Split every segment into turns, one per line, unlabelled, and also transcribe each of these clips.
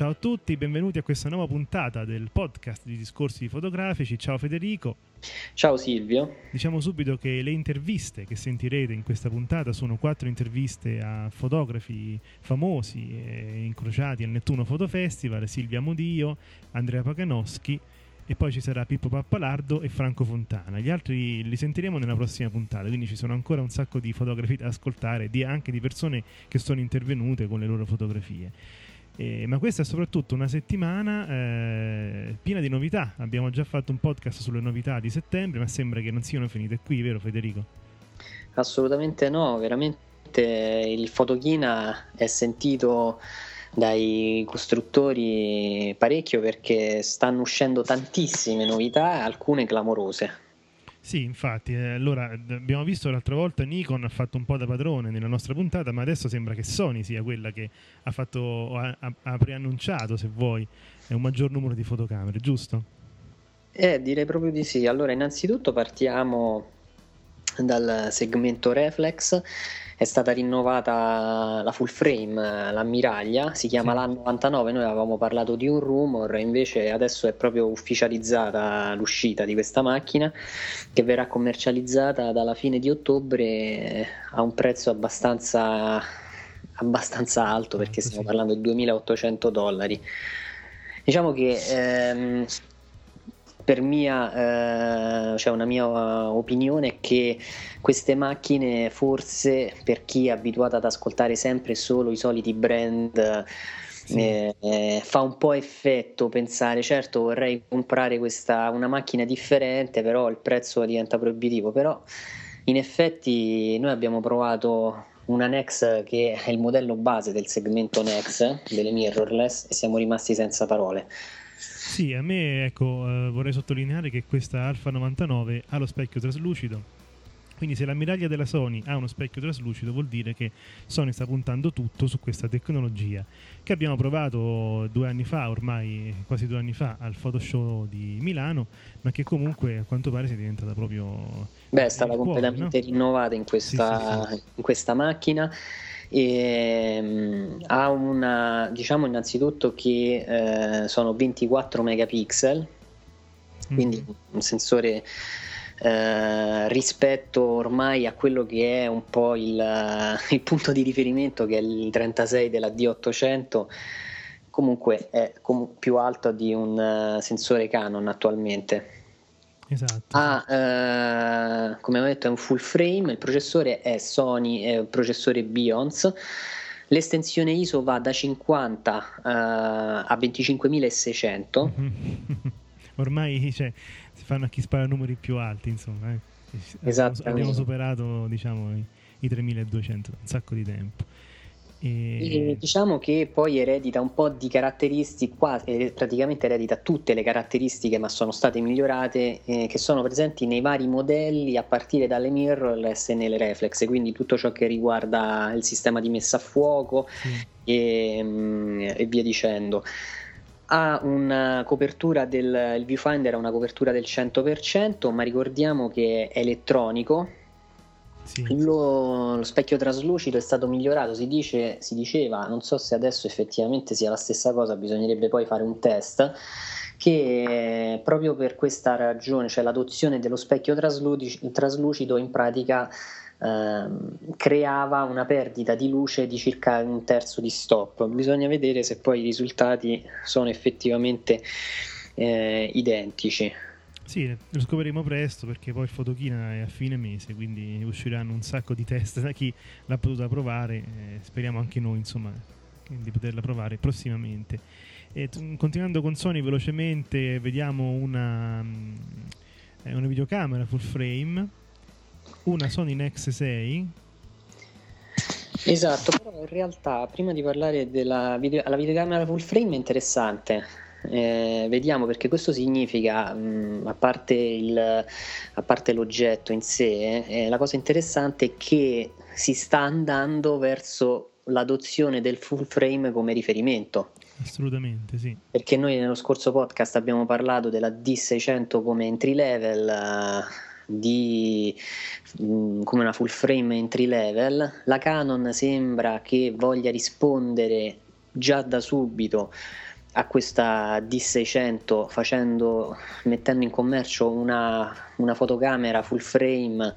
Ciao a tutti, benvenuti a questa nuova puntata del podcast di discorsi fotografici. Ciao Federico.
Ciao Silvio.
Diciamo subito che le interviste che sentirete in questa puntata sono quattro interviste a fotografi famosi e incrociati al Nettuno Foto Festival, Silvia Modio, Andrea Paganowski e poi ci sarà Pippo Pappalardo e Franco Fontana. Gli altri li sentiremo nella prossima puntata, quindi ci sono ancora un sacco di fotografi da ascoltare, di, anche di persone che sono intervenute con le loro fotografie. Eh, ma questa è soprattutto una settimana eh, piena di novità. Abbiamo già fatto un podcast sulle novità di settembre, ma sembra che non siano finite qui, vero Federico?
Assolutamente no, veramente il Fotochina è sentito dai costruttori parecchio perché stanno uscendo tantissime novità, alcune clamorose.
Sì, infatti, eh, allora abbiamo visto l'altra volta Nikon ha fatto un po' da padrone nella nostra puntata, ma adesso sembra che Sony sia quella che ha, fatto, ha, ha preannunciato, se vuoi, un maggior numero di fotocamere, giusto?
Eh, direi proprio di sì. Allora, innanzitutto partiamo dal segmento reflex è stata rinnovata la full frame, l'ammiraglia, si chiama sì. l'anno 99, noi avevamo parlato di un rumor, invece adesso è proprio ufficializzata l'uscita di questa macchina che verrà commercializzata dalla fine di ottobre a un prezzo abbastanza, abbastanza alto perché stiamo parlando di 2800 dollari. Diciamo che ehm, per mia, eh, cioè una mia opinione è che queste macchine forse per chi è abituato ad ascoltare sempre solo i soliti brand sì. eh, fa un po' effetto pensare certo vorrei comprare questa, una macchina differente però il prezzo diventa proibitivo però in effetti noi abbiamo provato una Nex che è il modello base del segmento Nex delle mirrorless e siamo rimasti senza parole
sì, a me ecco, eh, vorrei sottolineare che questa Alfa 99 ha lo specchio traslucido. Quindi se l'ammiraglia della Sony ha uno specchio traslucido vuol dire che Sony sta puntando tutto su questa tecnologia che abbiamo provato due anni fa, ormai quasi due anni fa, al Photoshop di Milano, ma che comunque a quanto pare si è diventata proprio...
Beh, è stata completamente no? rinnovata in questa, sì, sì, sì. in questa macchina e um, ha una diciamo innanzitutto che eh, sono 24 megapixel quindi mm. un sensore eh, rispetto ormai a quello che è un po' il, il, punto di riferimento che è il 36 della D800 comunque è com- più alto di un uh, sensore Canon attualmente
Esatto.
Ha, eh, come ho detto, è un full frame, il processore è Sony, è un processore Bionz. L'estensione ISO va da 50 uh, eh, a 25.600.
Ormai cioè, si fanno a chi spara numeri più alti, insomma. Eh. Abbiamo superato diciamo, i, i 3.200 un sacco di tempo.
E... diciamo che poi eredita un po' di caratteristiche, qua, praticamente eredita tutte le caratteristiche, ma sono state migliorate, eh, che sono presenti nei vari modelli a partire dalle mirrorless e nelle reflex, quindi tutto ciò che riguarda il sistema di messa a fuoco sì. e, mm, e, via dicendo. Ha una copertura del il viewfinder ha una copertura del 100%, ma ricordiamo che è elettronico, sì. Lo, lo, specchio traslucido è stato migliorato, si, dice, si diceva, non so se adesso effettivamente sia la stessa cosa, bisognerebbe poi fare un test, che proprio per questa ragione, cioè l'adozione dello specchio traslucido in pratica eh, creava una perdita di luce di circa un terzo di stop. Bisogna vedere se poi i risultati sono effettivamente eh, identici.
Sì, lo scopriremo presto perché poi il Fotochina è a fine mese, quindi usciranno un sacco di test da chi l'ha potuta provare. Eh, speriamo anche noi, insomma, di poterla provare prossimamente. E, continuando con Sony velocemente, vediamo una, mm, una videocamera full frame, una Sony Nex 6
Esatto, però in realtà prima di parlare della video- videocamera full frame è interessante. Eh, vediamo perché questo significa, mh, a, parte il, a, parte l'oggetto in sé, eh, la cosa interessante è che si sta andando verso l'adozione del full frame come riferimento.
Assolutamente, sì.
Perché noi nello scorso podcast abbiamo parlato della D600 come entry level. Uh, di, mh, mm, come una full frame entry level. La Canon sembra che voglia rispondere già da subito a questa D600 facendo, mettendo in commercio una, una fotocamera full frame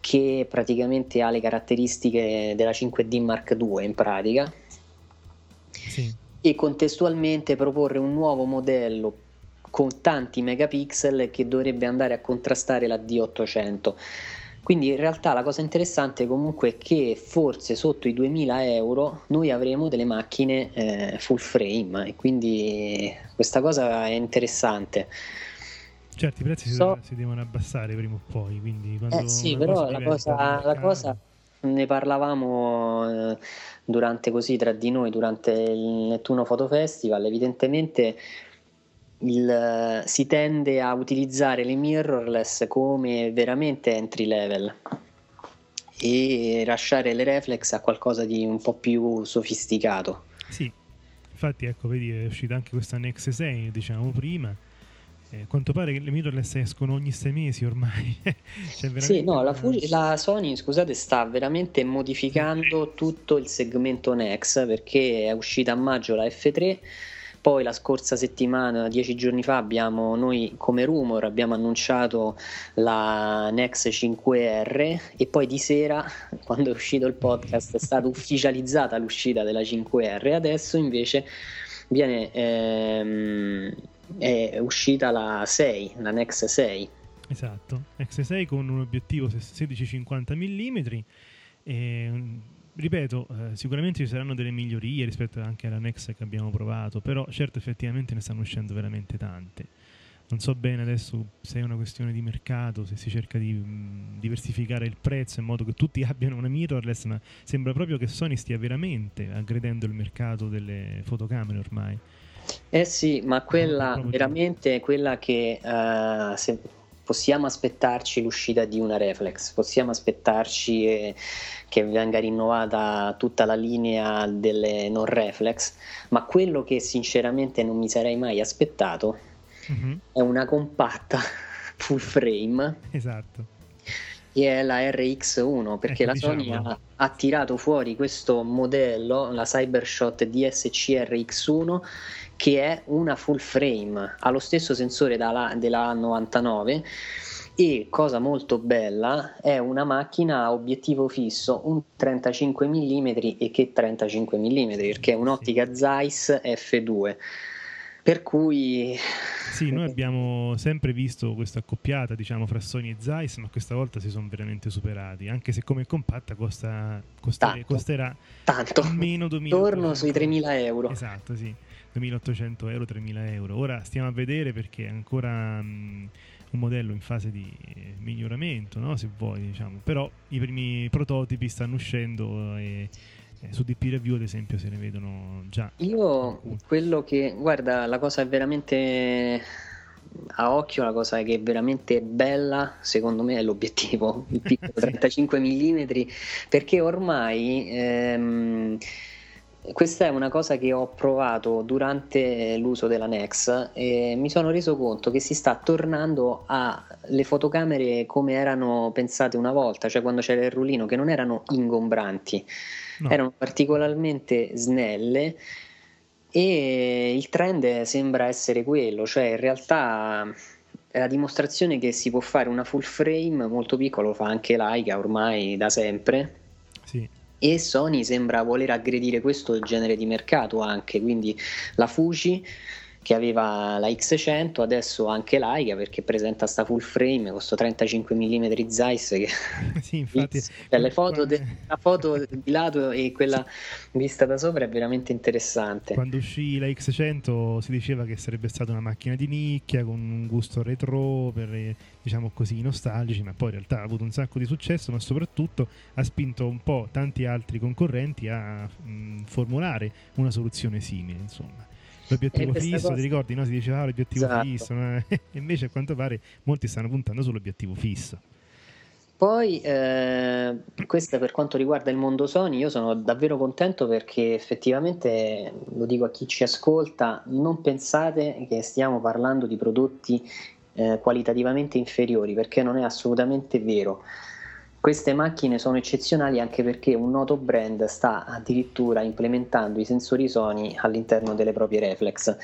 che praticamente ha le caratteristiche della 5D Mark II in pratica
sì.
e contestualmente proporre un nuovo modello con tanti megapixel che dovrebbe andare a contrastare la D800. Quindi in realtà la cosa interessante comunque è che forse sotto i 2000 euro noi avremo delle macchine eh, full frame e quindi questa cosa è interessante.
Certi prezzi so... si, devono abbassare prima o poi, quindi quando
eh sì, però la cosa, la cosa, ne parlavamo eh, durante così tra di noi durante il Nettuno Photo Festival, evidentemente il, si tende a utilizzare le mirrorless come veramente entry level e lasciare le reflex a qualcosa di un po' più sofisticato.
Sì, infatti ecco, vedi, è uscita anche questa Nex 6, diciamo prima. Eh, quanto pare che le mirrorless escono ogni sei mesi ormai.
cioè, sì, no, la, Fuji, la, Sony, scusate, sta veramente modificando tutto il segmento Nex perché è uscita a maggio la F3 poi la scorsa settimana, dieci giorni fa, abbiamo noi come rumor abbiamo annunciato la Nex 5R e poi di sera, quando è uscito il podcast, è stata ufficializzata l'uscita della 5R. Adesso invece viene ehm, è uscita la 6, la Nex 6.
Esatto, Nex 6 con un obiettivo 16-50 mm. E ripeto, eh, sicuramente ci saranno delle migliorie rispetto anche alla Nex che abbiamo provato, però certo effettivamente ne stanno uscendo veramente tante. Non so bene adesso se è una questione di mercato, se si cerca di mh, diversificare il prezzo in modo che tutti abbiano una mirrorless, ma sembra proprio che Sony stia veramente aggredendo il mercato delle fotocamere ormai.
Eh sì, ma quella veramente è quella che uh, se possiamo aspettarci l'uscita di una reflex, possiamo aspettarci eh, che venga rinnovata tutta la linea delle non reflex, ma quello che sinceramente non mi sarei mai aspettato mm-hmm. è una compatta full frame.
Esatto.
Che è la RX1 perché ecco, la Sony diciamo. ha, ha, tirato fuori questo modello, la Cybershot DSC RX1 che è una full frame, ha lo stesso sensore della, della 99 e cosa molto bella è una macchina a obiettivo fisso un 35 mm e che 35 mm perché è un'ottica Zeiss F2 per cui
sì, noi abbiamo sempre visto questa accoppiata diciamo fra Sony e Zeiss ma questa volta si sono veramente superati anche se come compatta costa, costare,
tanto,
costerà
tanto.
meno 2000
torno sui 3000 euro.
Esatto sì. 2800 euro 3000 euro. Ora stiamo a vedere perché ancora mh, un modello in fase di miglioramento no? se vuoi diciamo. Però i primi prototipi stanno uscendo e su DP Review ad esempio se ne vedono già
io quello che guarda la cosa è veramente a occhio la cosa che è veramente bella secondo me è l'obiettivo. Il piccolo 35 mm perché ormai ehm, questa è una cosa che ho provato durante l'uso della Nex e mi sono reso conto che si sta tornando alle fotocamere come erano pensate una volta, cioè quando c'era il rullino, che non erano ingombranti, no. erano particolarmente snelle e il trend sembra essere quello, cioè in realtà è la dimostrazione che si può fare una full frame molto piccola, lo fa anche Leica ormai da sempre.
Sì
e Sony sembra voler aggredire questo genere di mercato anche, quindi la Fuji che aveva la X100, adesso anche l'Aiga perché presenta sta full frame con sto 35 mm Zeiss che
sì, infatti,
cioè, le foto de- la foto di lato e quella vista da sopra è veramente interessante.
Quando uscì la X100 si diceva che sarebbe stata una macchina di nicchia con un gusto retro per diciamo così nostalgici, ma poi in realtà ha avuto un sacco di successo, ma soprattutto ha spinto un po' tanti altri concorrenti a mh, formulare una soluzione simile, insomma l'obiettivo fisso, cosa... ti ricordi? No? Si diceva ah, l'obiettivo esatto. fisso, no? invece a quanto pare molti stanno puntando sull'obiettivo fisso.
Poi, eh, questo per quanto riguarda il mondo Sony, io sono davvero contento perché effettivamente, lo dico a chi ci ascolta, non pensate che stiamo parlando di prodotti eh, qualitativamente inferiori, perché non è assolutamente vero. Queste macchine sono eccezionali anche perché un noto brand sta addirittura implementando i sensori Sony all'interno delle proprie reflex.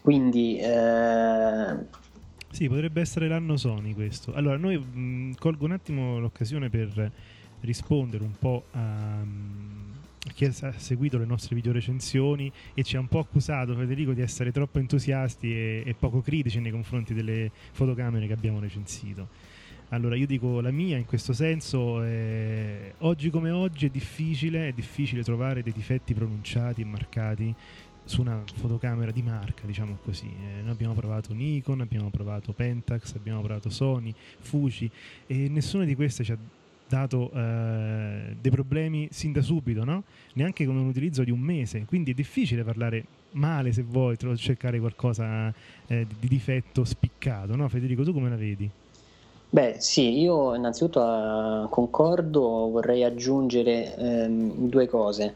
Quindi eh...
sì, potrebbe essere l'anno Sony questo. Allora, noi mh, colgo un attimo l'occasione per rispondere un po' a chi ha seguito le nostre video recensioni e ci ha un po' accusato Federico di essere troppo entusiasti e, e poco critici nei confronti delle fotocamere che abbiamo recensito. Allora io dico la mia in questo senso, eh, oggi come oggi è difficile, è difficile trovare dei difetti pronunciati e marcati su una fotocamera di marca, diciamo così. Eh, noi abbiamo provato Nikon, abbiamo provato Pentax, abbiamo provato Sony, Fuji e nessuna di queste ci ha dato eh, dei problemi sin da subito, no? neanche con un utilizzo di un mese, quindi è difficile parlare male se vuoi, cercare qualcosa eh, di difetto spiccato, no? Federico, tu come la vedi?
Beh, sì, io innanzitutto uh, concordo, vorrei aggiungere um, due cose.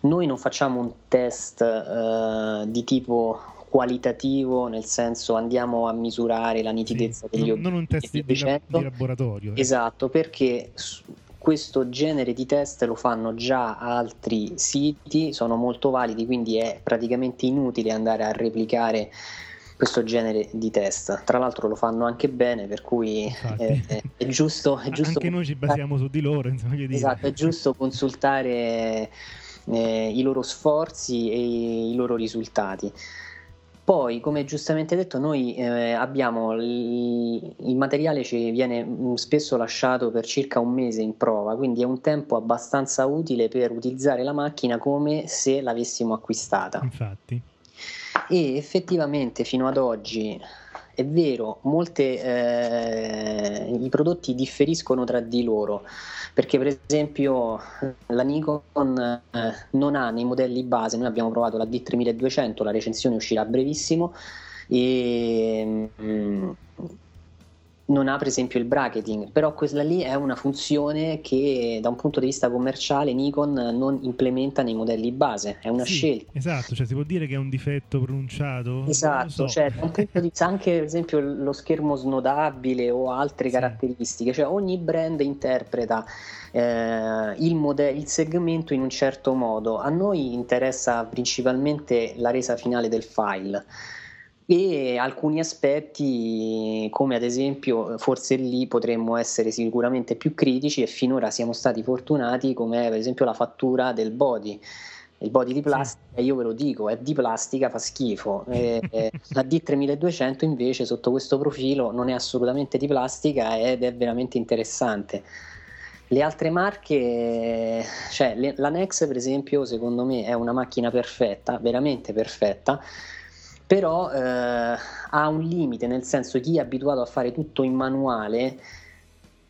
Noi non facciamo un test uh, di tipo qualitativo, nel senso andiamo a misurare la nitidezza
sì,
degli
non, non un test di, di, di laboratorio.
Eh. Esatto, perché questo genere di test lo fanno già altri siti, sono molto validi, quindi è praticamente inutile andare a replicare questo genere di test. Tra l'altro lo fanno anche bene, per cui è, è, è, giusto, è giusto.
Anche noi ci basiamo su di loro, insomma,
Esatto, è giusto consultare eh, i loro sforzi e i loro risultati. Poi, come giustamente detto, noi eh, abbiamo il, il materiale ci viene mm, spesso lasciato per circa un mese in prova, quindi è un tempo abbastanza utile per utilizzare la macchina come se l'avessimo acquistata.
Infatti
e effettivamente fino ad oggi è vero, molte, eh, i prodotti differiscono tra di loro. Perché per esempio la Nikon eh, non ha nei modelli base, noi abbiamo provato la D3200, la recensione uscirà brevissimo e mm, non ha per esempio il bracketing, però quella lì è una funzione che da un punto di vista commerciale Nikon non implementa nei modelli base, è una
sì,
scelta.
Esatto, cioè si può dire che è un difetto pronunciato?
Esatto, so. cioè da un punto di vista anche per esempio lo schermo snodabile o altre sì. caratteristiche, cioè ogni brand interpreta eh, il, modello, il segmento in un certo modo, a noi interessa principalmente la resa finale del file e alcuni aspetti come ad esempio forse lì potremmo essere sicuramente più critici e finora siamo stati fortunati come per esempio la fattura del body il body di plastica, io ve lo dico, è di plastica, fa schifo. E, la D3200 invece sotto questo profilo non è assolutamente di plastica ed è veramente interessante. Le altre marche, cioè la Nex per esempio, secondo me è una macchina perfetta, veramente perfetta, però eh, ha un limite, nel senso chi è abituato a fare tutto in manuale,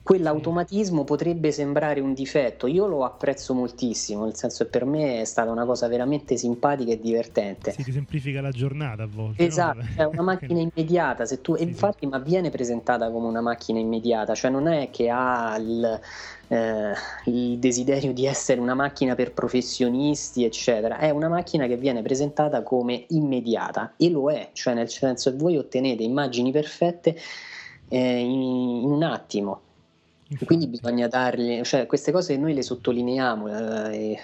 quell'automatismo potrebbe sembrare un difetto. Io lo apprezzo moltissimo, nel senso che per me è stata una cosa veramente simpatica e divertente.
Si semplifica la giornata a volte.
Esatto, no? è una macchina immediata, se tu, sì, infatti, sì. ma viene presentata come una macchina immediata, cioè non è che ha il, eh, il desiderio di essere una macchina per professionisti, eccetera. È una macchina che viene presentata come immediata e lo è, cioè nel senso che voi ottenete immagini perfette eh, in, in, un attimo. Quindi bisogna dargli, cioè queste cose noi le sottolineiamo. Eh,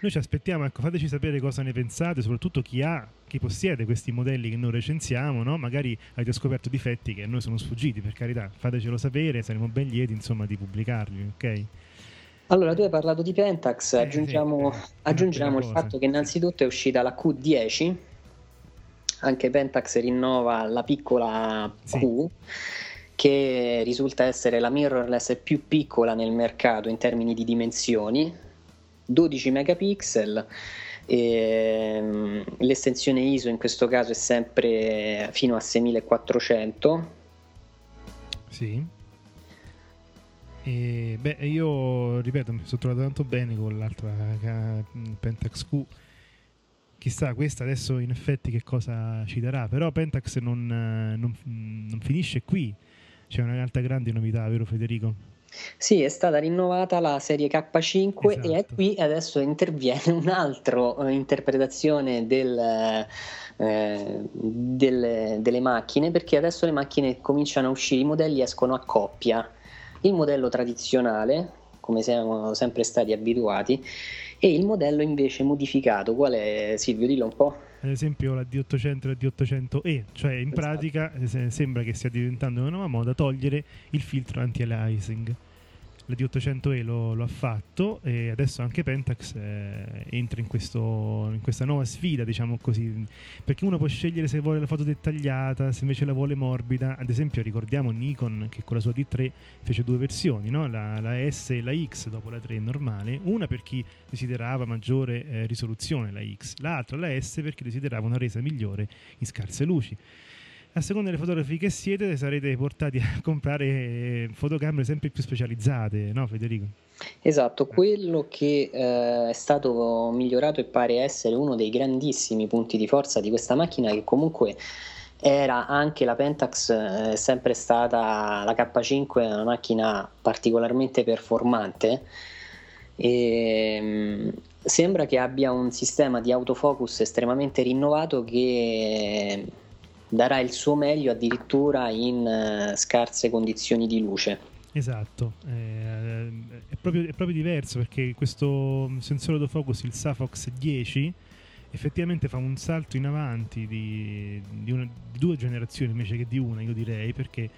noi ci aspettiamo, ecco, fateci sapere cosa ne pensate, soprattutto chi ha, chi possiede questi modelli che noi recensiamo, no? magari avete scoperto difetti che a noi sono sfuggiti, per carità, fatecelo sapere, saremo ben lieti insomma di pubblicarli, ok?
Allora, tu hai parlato di Pentax, aggiungiamo, eh, sì, aggiungiamo il fatto che innanzitutto è uscita la Q10 anche Pentax rinnova la piccola Q
Sì.
Che risulta essere la mirrorless più piccola nel mercato in termini di dimensioni, 12 megapixel. e, mm, l'estensione ISO in questo caso è sempre fino a 6400
Sì. E, beh, io ripeto, mi sono trovato tanto bene con l'altra Pentax Q. Chissà, questa adesso in effetti che cosa ci darà, però Pentax non, non- non finisce qui. C'è un'altra grande novità, vero Federico?
Sì, è stata rinnovata la serie K5 e è
Esatto.
qui adesso interviene un'altra eh, interpretazione del, eh, delle, delle macchine perché adesso le macchine cominciano a uscire, i modelli escono a coppia. Il modello tradizionale, come siamo sempre stati abituati, e il modello invece modificato. Qual è Silvio? Dillo un po'.
Ad esempio la D800 e la D800E, cioè in
Esatto.
pratica eh, se- sembra che stia diventando una nuova moda togliere il filtro anti-aliasing. La D800E lo, lo ha fatto e adesso anche Pentax eh, entra in, questo- in questa nuova sfida, diciamo così, perché uno può scegliere se vuole la foto dettagliata, se invece la vuole morbida. Ad esempio ricordiamo Nikon che con la sua D3 fece due versioni, no? la, la S e la X dopo la 3 normale, una per chi desiderava maggiore eh, risoluzione, la X, l'altra la S per chi desiderava una resa migliore in scarse luci. A seconda delle fotografi che siete sarete portati a comprare eh, fotocamere sempre più specializzate, no Federico?
Esatto, quello che eh, è stato migliorato e pare essere uno dei grandissimi punti di forza di questa macchina, che comunque era anche la Pentax, eh, è sempre stata la K5, è una macchina particolarmente performante. E, mm, sembra che abbia un sistema di autofocus estremamente rinnovato che darà il suo meglio addirittura in eh, scarse condizioni di luce.
Esatto, eh, è, proprio, è proprio diverso perché questo sensore autofocus, il Safox 10, effettivamente fa un salto in avanti di, di una- di due generazioni invece che di una, io direi, perché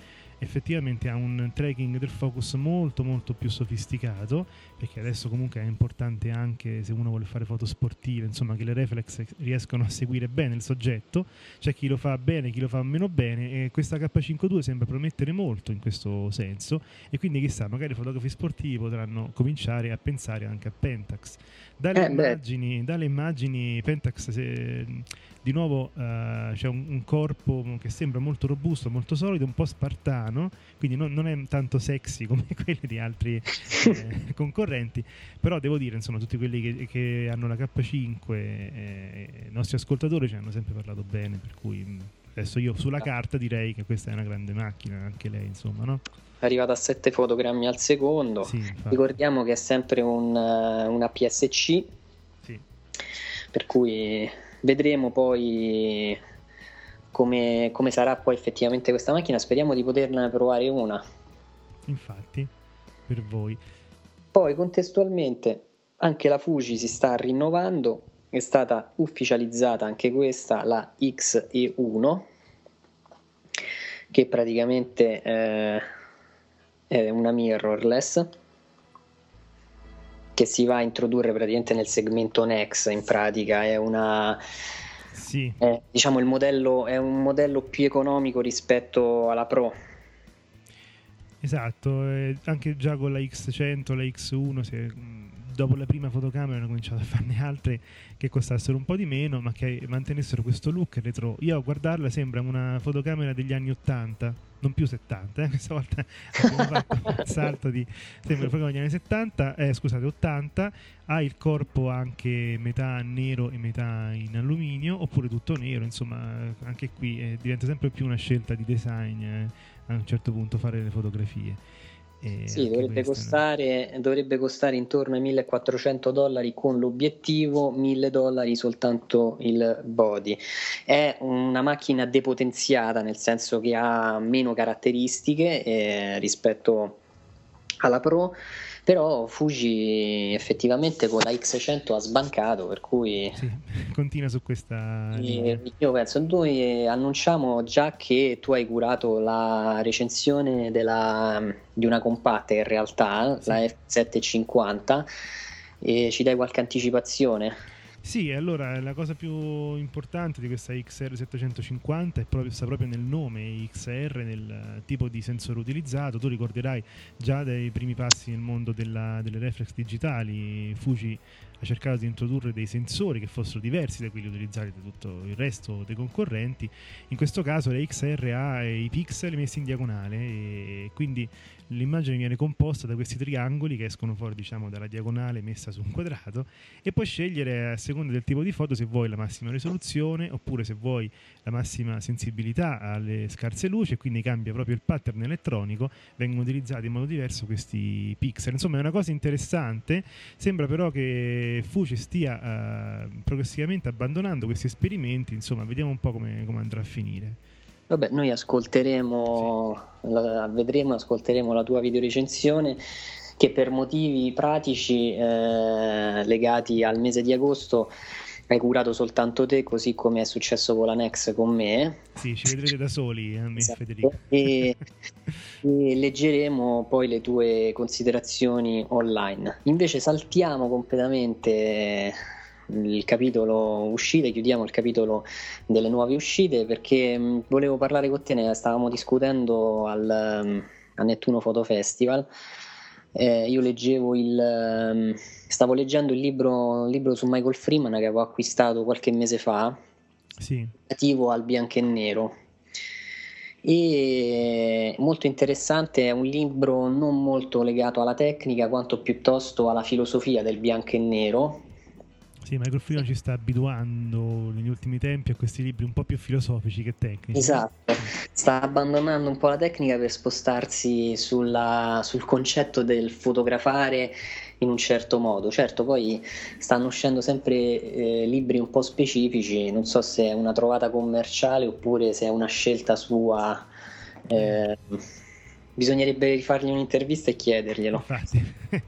effettivamente ha un tracking del focus molto molto più sofisticato perché adesso comunque è importante anche se uno vuole fare foto sportive insomma che le reflex riescano a seguire bene il soggetto c'è chi lo fa bene chi lo fa meno bene e questa K52 sembra promettere molto in questo senso e quindi chissà magari i fotografi sportivi potranno cominciare a pensare anche a Pentax. Dalle,
Eh,
immagini, dalle immagini Pentax se- di nuovo eh, c'è un, un corpo che sembra molto robusto, molto solido, un po' spartano, quindi non, non è tanto sexy come quelli di altri eh, concorrenti, però devo dire, insomma, tutti quelli che, che hanno la K5, eh, i nostri ascoltatori ci hanno sempre parlato bene, per cui mh, adesso io sulla carta direi che questa è una grande macchina, anche lei, insomma, no?
È arrivata a 7 fotogrammi al secondo.
Sì.
Ricordiamo che è sempre un, eh, una PSC,
Sì.
per cui vedremo poi come, come sarà poi effettivamente questa macchina. Speriamo di poterne provare una.
Infatti, per voi.
Poi contestualmente anche la Fuji si sta rinnovando, è stata ufficializzata anche questa, la XE1, che praticamente eh, è una mirrorless che si va a introdurre praticamente nel segmento Nex, in pratica è una
Sì,
è, diciamo il modello è un modello più economico rispetto alla Pro.
Esatto, eh, anche già con la X100, la X1, se, mh, dopo la prima fotocamera hanno cominciato a farne altre che costassero un po' di meno, ma che mantenessero questo look retro. Io a guardarla sembra una fotocamera degli anni 80, non più 70, eh, questa volta abbiamo fatto un salto di... sembra una fotocamera degli anni 70, eh, scusate, 80, ha il corpo anche metà nero e metà in alluminio, oppure tutto nero, insomma, anche qui eh, diventa sempre più una scelta di design. eh, a un certo punto fare le fotografie.
Sì, dovrebbe costare, dovrebbe costare intorno ai 1400 dollari con l'obiettivo, 1000 dollari soltanto il body. È una macchina depotenziata, nel senso che ha meno caratteristiche eh, rispetto alla Pro, però Fuji effettivamente con la X100 ha sbancato, per cui
Sì, continua su questa linea.
eh, io penso, noi annunciamo già che tu hai curato la recensione della- di una compatta in realtà,
Sì.
la F750, e ci dai qualche anticipazione?
Sì, allora la cosa più importante di questa XR750 è proprio, sta proprio nel nome XR, nel tipo di sensore utilizzato. Tu ricorderai già dai primi passi nel mondo della, delle reflex digitali, Fuji ha cercato di introdurre dei sensori che fossero diversi da quelli utilizzati da tutto il resto dei concorrenti. In questo caso la XR ha i pixel messi in diagonale e quindi l'immagine viene composta da questi triangoli che escono fuori diciamo, dalla diagonale messa su un quadrato e puoi scegliere a seconda del tipo di foto se vuoi la massima risoluzione oppure se vuoi la massima sensibilità alle scarse luci e quindi cambia proprio il pattern elettronico vengono utilizzati in modo diverso questi pixel. Insomma è una cosa interessante. Sembra però che Fuji stia uh, progressivamente abbandonando questi esperimenti. Insomma vediamo un po' come, come andrà a finire
Vabbè, noi ascolteremo, sì. la, vedremo, ascolteremo la tua videorecensione che per motivi pratici eh, legati al mese di agosto hai curato soltanto te, così come è successo con la Nex con me.
Sì, ci vedrete da soli, eh, esatto. Federico.
E, e, leggeremo poi le tue considerazioni online. Invece saltiamo completamente il capitolo uscite, chiudiamo il capitolo delle nuove uscite perché mm, volevo parlare con te, ne stavamo discutendo al, um, a Nettuno Photo Festival. Eh, io leggevo il, um, stavo leggendo il libro, il libro, su Michael Freeman che avevo acquistato qualche mese fa,
sì.
relativo al bianco e nero. E molto interessante, è un libro non molto legato alla tecnica quanto piuttosto alla filosofia del bianco e nero
sì, Microfilm ci sta abituando negli ultimi tempi a questi libri un po' più filosofici che tecnici.
Esatto, sta abbandonando un po' la tecnica per spostarsi sulla, sul concetto del fotografare in un certo modo. Certo, poi stanno uscendo sempre eh, libri un po' specifici, non so se è una trovata commerciale oppure se è una scelta sua. Eh, Bisognerebbe rifargli un'intervista e chiederglielo.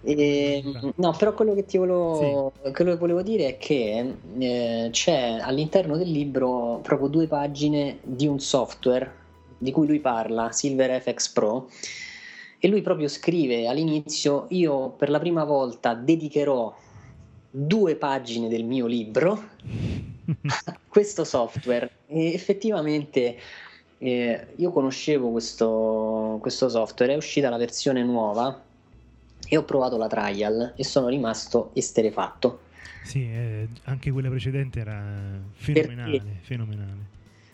E, no, però quello che ti volevo, sì. quello che volevo dire è che eh, c'è all'interno del libro proprio due pagine di un software di cui lui parla, Silver FX Pro, e lui proprio scrive all'inizio: Io per la prima volta dedicherò due pagine del mio libro a questo software. E effettivamente eh, io conoscevo questo, questo software, è uscita la versione nuova e ho provato la trial e sono rimasto esterefatto.
Sì, eh, anche quella precedente era fenomenale, perché, fenomenale.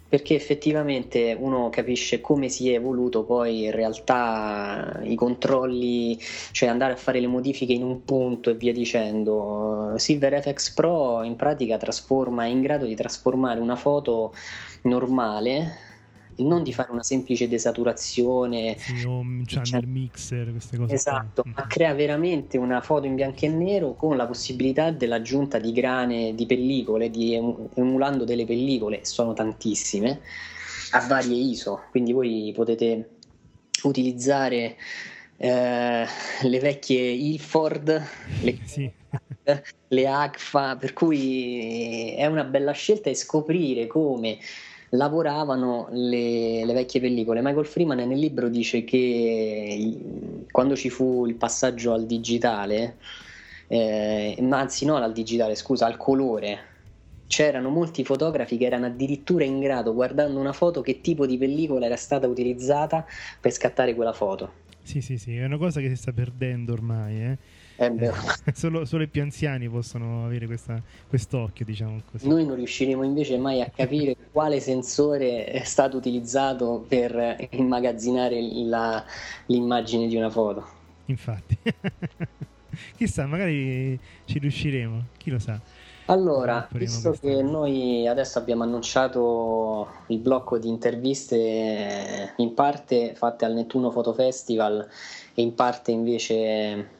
Perché effettivamente uno capisce come si è evoluto poi in realtà i controlli, cioè andare a fare le modifiche in un punto e via dicendo. Silver FX Pro in pratica trasforma, è in grado di trasformare una foto normale non di fare una semplice desaturazione
sì, o un channel mixer, queste cose.
Esatto, qua. ma crea veramente una foto in bianco e nero con la possibilità dell'aggiunta di grane di pellicole, di emulando delle pellicole, sono tantissime, a varie ISO, quindi voi potete utilizzare eh, le vecchie Ilford, le, sì. le AGFA, per cui è una bella scelta e scoprire come lavoravano le, le, vecchie pellicole. Michael Freeman nel libro dice che quando ci fu il passaggio al digitale, eh, anzi non al digitale, scusa, al colore, c'erano molti fotografi che erano addirittura in grado, guardando una foto, che tipo di pellicola era stata utilizzata per scattare quella foto.
Sì, sì, sì, è una cosa che si sta perdendo ormai, eh eh, solo, solo, i più anziani possono avere questa, quest'occhio, diciamo così.
Noi non riusciremo invece mai a capire quale sensore è stato utilizzato per immagazzinare la, l'immagine di una foto.
Infatti, chissà, magari ci riusciremo, chi lo sa.
Allora, visto che noi adesso abbiamo annunciato il blocco di interviste in parte fatte al Nettuno Photo Festival e in parte invece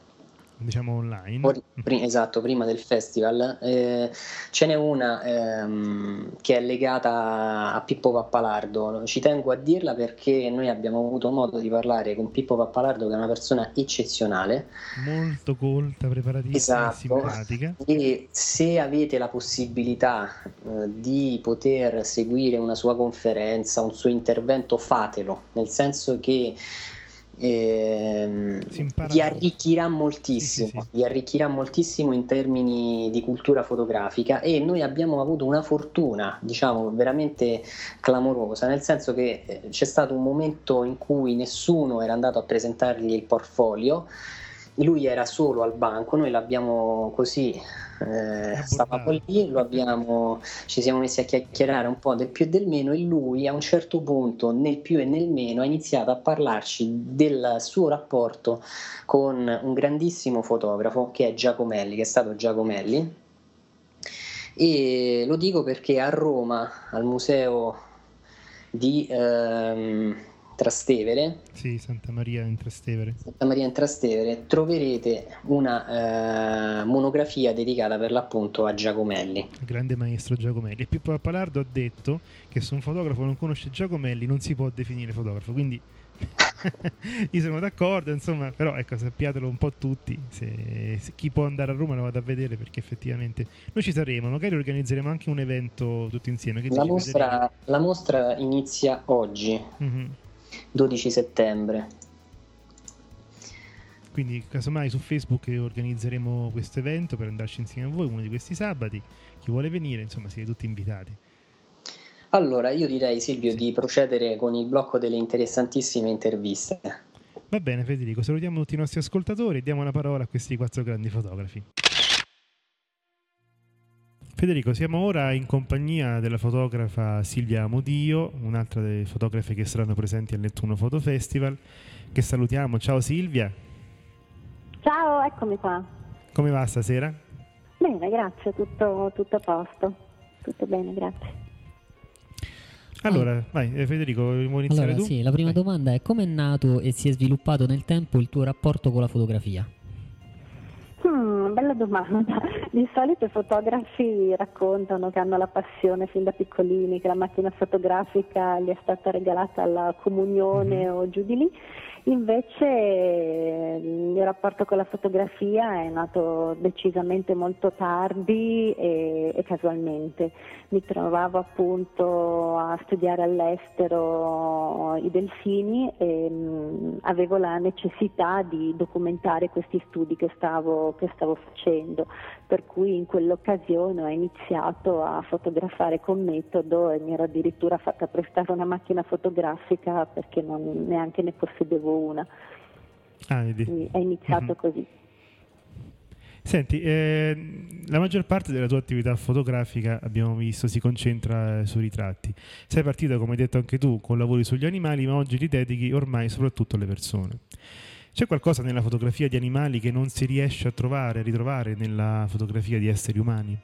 diciamo online.
Poi, esatto, prima del festival. Eh, ce n'è una ehm, che è legata a Pippo Pappalardo. Ci tengo a dirla perché noi abbiamo avuto modo di parlare con Pippo Pappalardo, che è una persona eccezionale.
Molto colta, preparatissima esatto. simpatica.
E se avete la possibilità eh, di poter seguire una sua conferenza, un suo intervento, fatelo, nel senso che ehm, vi
molto.
arricchirà moltissimo,
Sì, sì, sì.
vi arricchirà moltissimo in termini di cultura fotografica e noi abbiamo avuto una fortuna, diciamo, veramente clamorosa, nel senso che eh, c'è stato un momento in cui nessuno era andato a presentargli il portfolio, lui era solo al banco, noi l'abbiamo così, eh, stavamo lì, lo abbiamo, ci siamo messi a chiacchierare un po' del più e del meno e lui a un certo punto, nel più e nel meno, ha iniziato a parlarci del suo rapporto con un grandissimo fotografo che è Giacomelli, che è stato Giacomelli. E lo dico perché a Roma, al museo di ehm, Trastevere,
Sì, Santa Maria in Trastevere.
Santa Maria in Trastevere, troverete una eh, monografia dedicata per l'appunto a Giacomelli.
il grande maestro Giacomelli. E Pippo Pappalardo ha detto che se un fotografo non conosce Giacomelli non si può definire fotografo, quindi io sono d'accordo, insomma, però ecco, sappiatelo un po' tutti, se, se chi può andare a Roma lo vada a vedere perché effettivamente noi ci saremo, magari organizzeremo anche un evento tutti insieme.
La mostra, la mostra inizia oggi,
Federico? Mhm.
12 settembre.
Quindi casomai su Facebook organizzeremo questo evento per andarci insieme a voi uno di questi sabati, chi vuole venire, insomma, siete tutti invitati.
Allora, io direi Silvio di procedere con il blocco delle interessantissime interviste.
Va bene Federico, salutiamo tutti i nostri ascoltatori e diamo la parola a questi quattro grandi fotografi. Federico, siamo ora in compagnia della fotografa Silvia Amodio, un'altra delle fotografe che saranno presenti al Nettuno Photo Festival, che salutiamo. Ciao Silvia,
Ciao, eccomi qua.
come va stasera?
Bene, grazie, tutto, tutto a posto. Tutto bene, grazie.
Allora, vai eh, Federico, vuoi iniziare
Allora,
tu?
sì, la prima domanda è come è nato e si è sviluppato nel tempo il tuo rapporto con la fotografia?
Hmm, bella domanda. Di solito i fotografi raccontano che hanno la passione fin da piccolini, che la macchina fotografica gli è stata regalata alla comunione o giù di lì. Invece il mio rapporto con la fotografia è nato decisamente molto tardi e, e casualmente. Mi trovavo appunto a studiare all'estero i delfini e mh, avevo la necessità di documentare questi studi che stavo, che stavo facendo, per cui in quell'occasione ho iniziato a fotografare con metodo e mi ero addirittura fatta prestare una macchina fotografica perché non, neanche ne possedevo una.
Ah,
è iniziato
Mhm.
così.
Senti, eh, la maggior parte della tua attività fotografica, abbiamo visto, si concentra eh, sui ritratti. Sei partita, come hai detto anche tu, con lavori sugli animali, ma oggi ti dedichi ormai soprattutto alle persone. C'è qualcosa nella fotografia di animali che non si riesce a trovare, a ritrovare nella fotografia di esseri umani?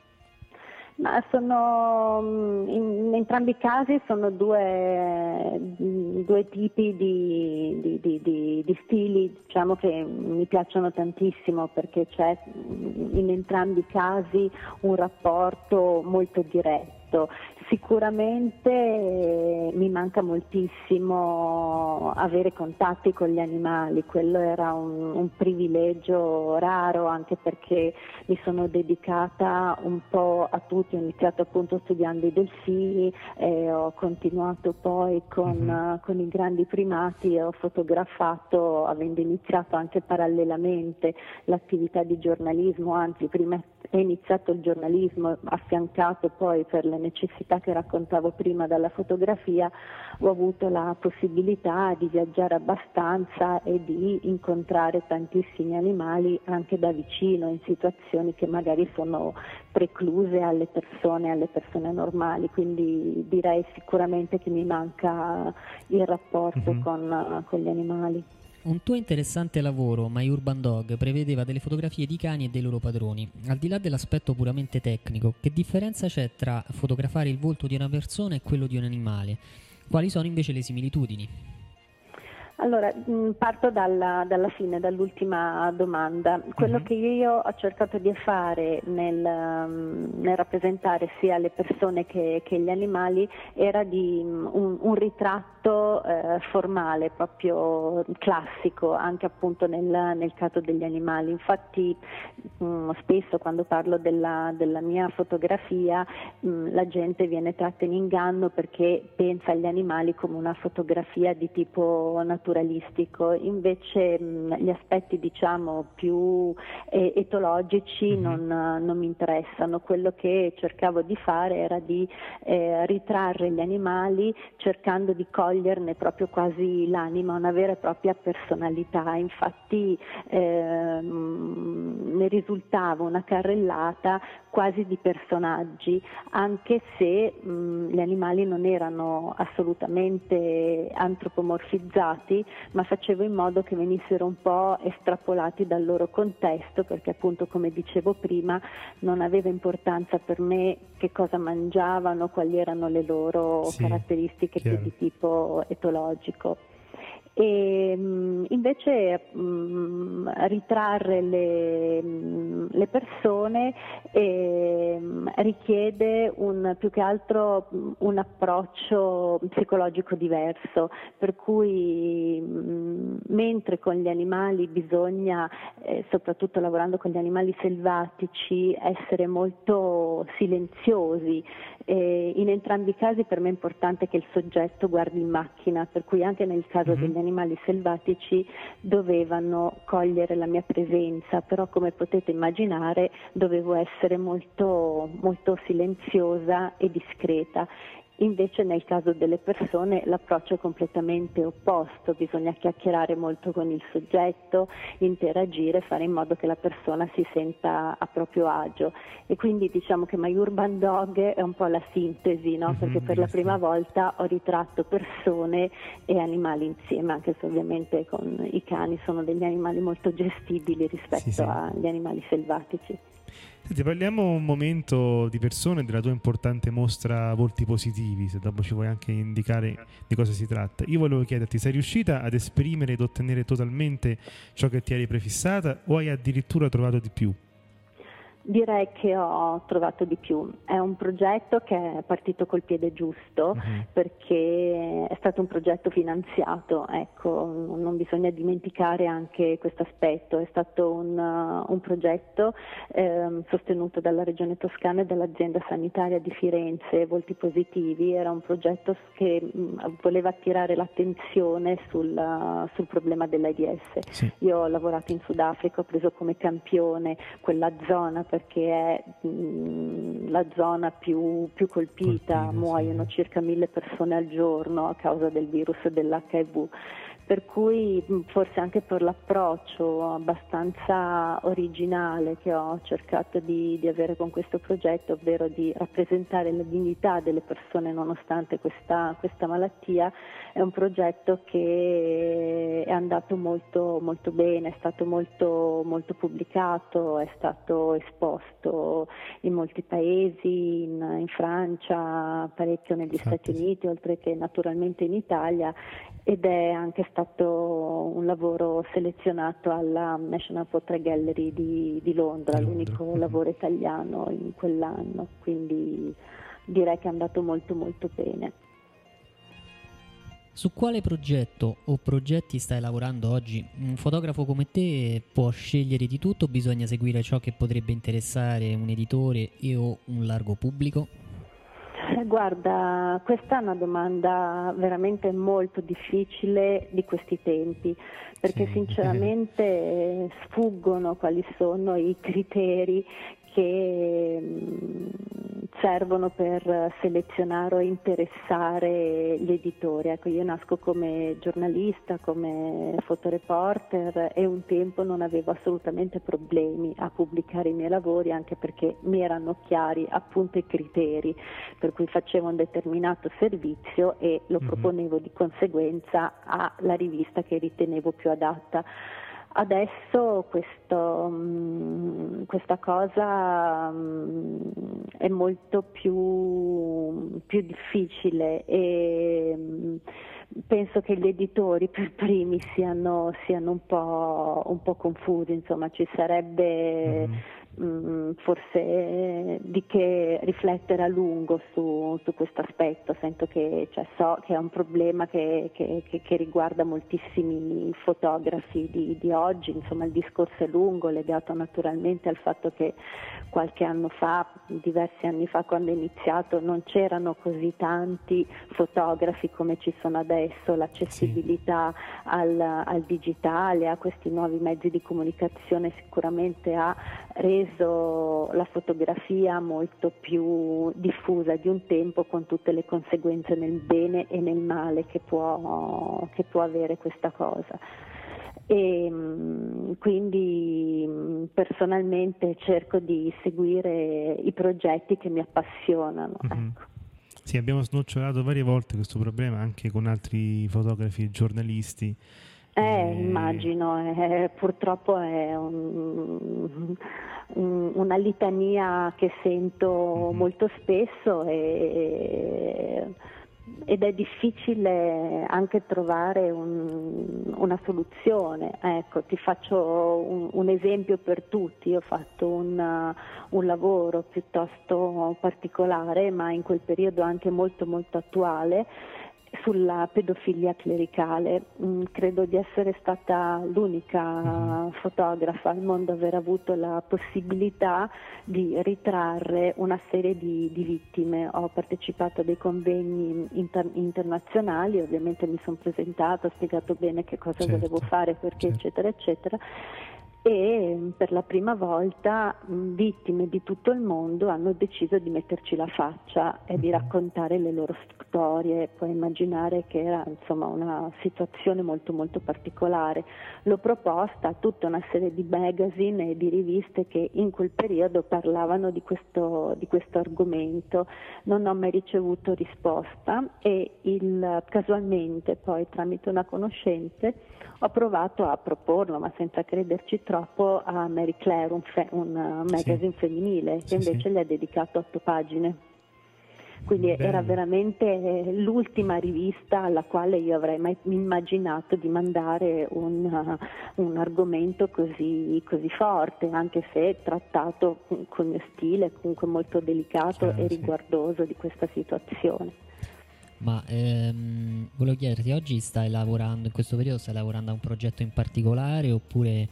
Ma sono, mm, in entrambi i casi sono due, mm, due tipi di, di- di- di- stili diciamo, che mi piacciono tantissimo perché c'è mm, in entrambi i casi un rapporto molto diretto. Sicuramente eh, mi manca moltissimo avere contatti con gli animali, quello era un, un privilegio raro anche perché mi sono dedicata un po' a tutti, ho iniziato appunto studiando i delfini e ho continuato poi con,
Mhm.
eh, con i grandi primati e ho fotografato avendo iniziato anche parallelamente l'attività di giornalismo, anzi prima è iniziato il giornalismo affiancato poi per le necessità che raccontavo prima dalla fotografia, ho avuto la possibilità di viaggiare abbastanza e di incontrare tantissimi animali anche da vicino in situazioni che magari sono precluse alle persone, alle persone normali, quindi direi sicuramente che mi manca il rapporto
Mhm.
con, con gli animali.
Un tuo interessante lavoro, My Urban Dog, prevedeva delle fotografie di cani e dei loro padroni. Al di là dell'aspetto puramente tecnico, che differenza c'è tra fotografare il volto di una persona e quello di un animale? Quali sono invece le similitudini?
Allora, mh, parto dalla, dalla fine, dall'ultima domanda. Quello
Mhm.
che io ho cercato di fare nel, um, nel rappresentare sia le persone che, che gli animali era di um, un, un ritratto molto eh, formale, proprio classico, anche appunto nel, nel caso degli animali. Infatti mh, mm, spesso quando parlo della, della mia fotografia mh, mm, la gente viene tratta in inganno perché pensa agli animali come una fotografia di tipo naturalistico, invece mh, mm, gli aspetti diciamo più eh, etologici mm-hmm. non, non, mi interessano, quello che cercavo di fare era di eh, ritrarre gli animali cercando di coglierne proprio quasi l'anima, una vera e propria personalità, infatti eh, ne risultava una carrellata quasi di personaggi, anche se mh, gli animali non erano assolutamente antropomorfizzati, ma facevo in modo che venissero un po' estrapolati dal loro contesto, perché appunto come dicevo prima non aveva importanza per me che cosa mangiavano, quali erano le loro sì, caratteristiche chiaro. più di tipo etologico e invece mh, ritrarre le, le persone eh, richiede un, più che altro un approccio psicologico diverso, per cui mh, mentre con gli animali bisogna, eh, soprattutto lavorando con gli animali selvatici, essere molto silenziosi, eh, in entrambi i casi per me è importante che il soggetto guardi in macchina, per cui anche nel caso mm-hmm. degli animali selvatici dovevano cogliere la mia presenza, però come potete immaginare dovevo essere molto, molto silenziosa e discreta Invece nel caso delle persone l'approccio è completamente opposto, bisogna chiacchierare molto con il soggetto, interagire, fare in modo che la persona si senta a proprio agio. E quindi diciamo che My Urban Dog è un po' la sintesi, no? Mhm, perché per la prima volta ho ritratto persone e animali insieme, anche se ovviamente con i cani sono degli animali molto gestibili rispetto sì, sì. agli animali selvatici.
Senti, parliamo un momento di persone della tua importante mostra Volti Positivi, se dopo ci vuoi anche indicare di cosa si tratta. Io volevo chiederti, sei riuscita ad esprimere ed ottenere totalmente ciò che ti eri prefissata o hai addirittura trovato di più?
Direi che ho trovato di più. È un progetto che è partito col piede giusto uh-huh. perché è stato un progetto finanziato, ecco, non bisogna dimenticare anche questo aspetto. È stato un, uh, un progetto eh, sostenuto dalla Regione Toscana e dall'azienda sanitaria di Firenze, Volti Positivi. Era un progetto che mh, mm, voleva attirare l'attenzione sul, uh, sul problema dell'AIDS. Sì. Io ho lavorato in Sudafrica, ho preso come campione quella zona per perché è mh, mm, la zona più, più colpita, Colpina, muoiono sì. circa mille persone al giorno a causa del virus dell'HIV per cui forse anche per l'approccio abbastanza originale che ho cercato di, di, avere con questo progetto, ovvero di rappresentare la dignità delle persone nonostante questa, questa malattia, è un progetto che è andato molto, molto bene, è stato molto, molto pubblicato, è stato esposto in molti paesi, in, in Francia, parecchio negli Infatti. Stati Uniti, oltre che naturalmente in Italia ed è anche stato un lavoro selezionato alla National Portrait Gallery di, di Londra, Londra, l'unico mm-hmm. lavoro italiano in quell'anno, quindi direi che è andato molto molto bene.
Su quale progetto o progetti stai lavorando oggi? Un fotografo come te può scegliere di tutto, bisogna seguire ciò che potrebbe interessare un editore e o un largo pubblico?
Eh, guarda, questa è una domanda veramente molto difficile di questi tempi, perché sì. sinceramente sfuggono quali sono i criteri che mm, servono per selezionare o interessare gli editori. Ecco, io nasco come giornalista, come fotoreporter e un tempo non avevo assolutamente problemi a pubblicare i miei lavori anche perché mi erano chiari appunto i criteri per cui facevo un determinato servizio e lo mm-hmm. proponevo di conseguenza alla rivista che ritenevo più adatta. Adesso questo, mm, questa cosa mm, è molto più, più difficile e mm, penso che gli editori per primi siano, siano un, po', un, po', confusi, insomma ci sarebbe... Mm mh, forse di che riflettere a lungo su, su questo aspetto, sento che cioè, so che è un problema che, che, che, che riguarda moltissimi fotografi di, di, oggi, insomma il discorso è lungo, legato naturalmente al fatto che qualche anno fa, diversi anni fa quando è iniziato, non c'erano così tanti fotografi come ci sono adesso, l'accessibilità sì. al, al digitale, a questi nuovi mezzi di comunicazione sicuramente ha reso la fotografia molto più diffusa di un tempo con tutte le conseguenze nel bene e nel male che può, che può avere questa cosa. E mm, quindi mm, personalmente cerco di seguire i progetti che mi appassionano. Mm-hmm. Ecco.
Sì, abbiamo snocciolato varie volte questo problema anche con altri fotografi e giornalisti
eh, immagino, eh, purtroppo è un, un, una litania che sento mm-hmm. molto spesso e, ed è difficile anche trovare un, una soluzione. Ecco, ti faccio un, un, esempio per tutti, ho fatto un, un lavoro piuttosto particolare ma in quel periodo anche molto molto attuale sulla pedofilia clericale. Mm, credo di essere stata l'unica mm-hmm. fotografa al mondo a aver avuto la possibilità di ritrarre una serie di, di vittime. Ho partecipato a dei convegni inter- internazionali, ovviamente mi sono presentata, ho spiegato bene che cosa certo, dovevo fare, perché, certo. eccetera, eccetera e per la prima volta mm, vittime di tutto il mondo hanno deciso di metterci la faccia e di mhm. raccontare le loro storie. Puoi immaginare che era insomma, una situazione molto molto particolare. L'ho proposta a tutta una serie di magazine e di riviste che in quel periodo parlavano di questo, di questo argomento. Non ho mai ricevuto risposta e il, casualmente poi tramite una conoscente ho provato a proporlo, ma senza crederci troppo, a Mary Claire, un, fe- un uh, magazine sì. femminile, che sì, invece sì. le ha dedicato otto pagine. Quindi Bello. era veramente eh, l'ultima rivista alla quale io avrei mai immaginato di mandare un, uh, un argomento così, così, forte, anche se trattato con mio stile, comunque molto delicato Chiaro, e riguardoso di questa situazione.
Ma ehm, volevo chiederti, oggi stai lavorando, in questo periodo stai lavorando a un progetto in particolare oppure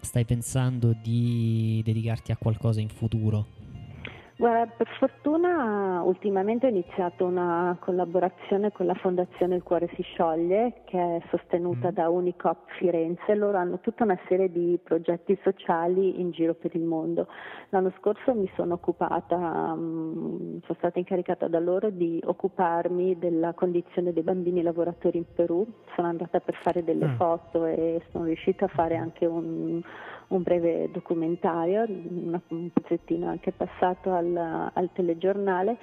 stai pensando di dedicarti a qualcosa in futuro?
Guarda, per fortuna ultimamente ho iniziato una collaborazione con la Fondazione Il Cuore si scioglie, che è sostenuta mm. da Unicop Firenze. Loro hanno tutta una serie di progetti sociali in giro per il mondo. L'anno scorso mi sono occupata, um, sono stata incaricata da loro di occuparmi della condizione dei bambini lavoratori in Perù. Sono andata per fare delle mm. foto e sono riuscita a fare anche un un breve documentario, un pezzettino anche passato al, al telegiornale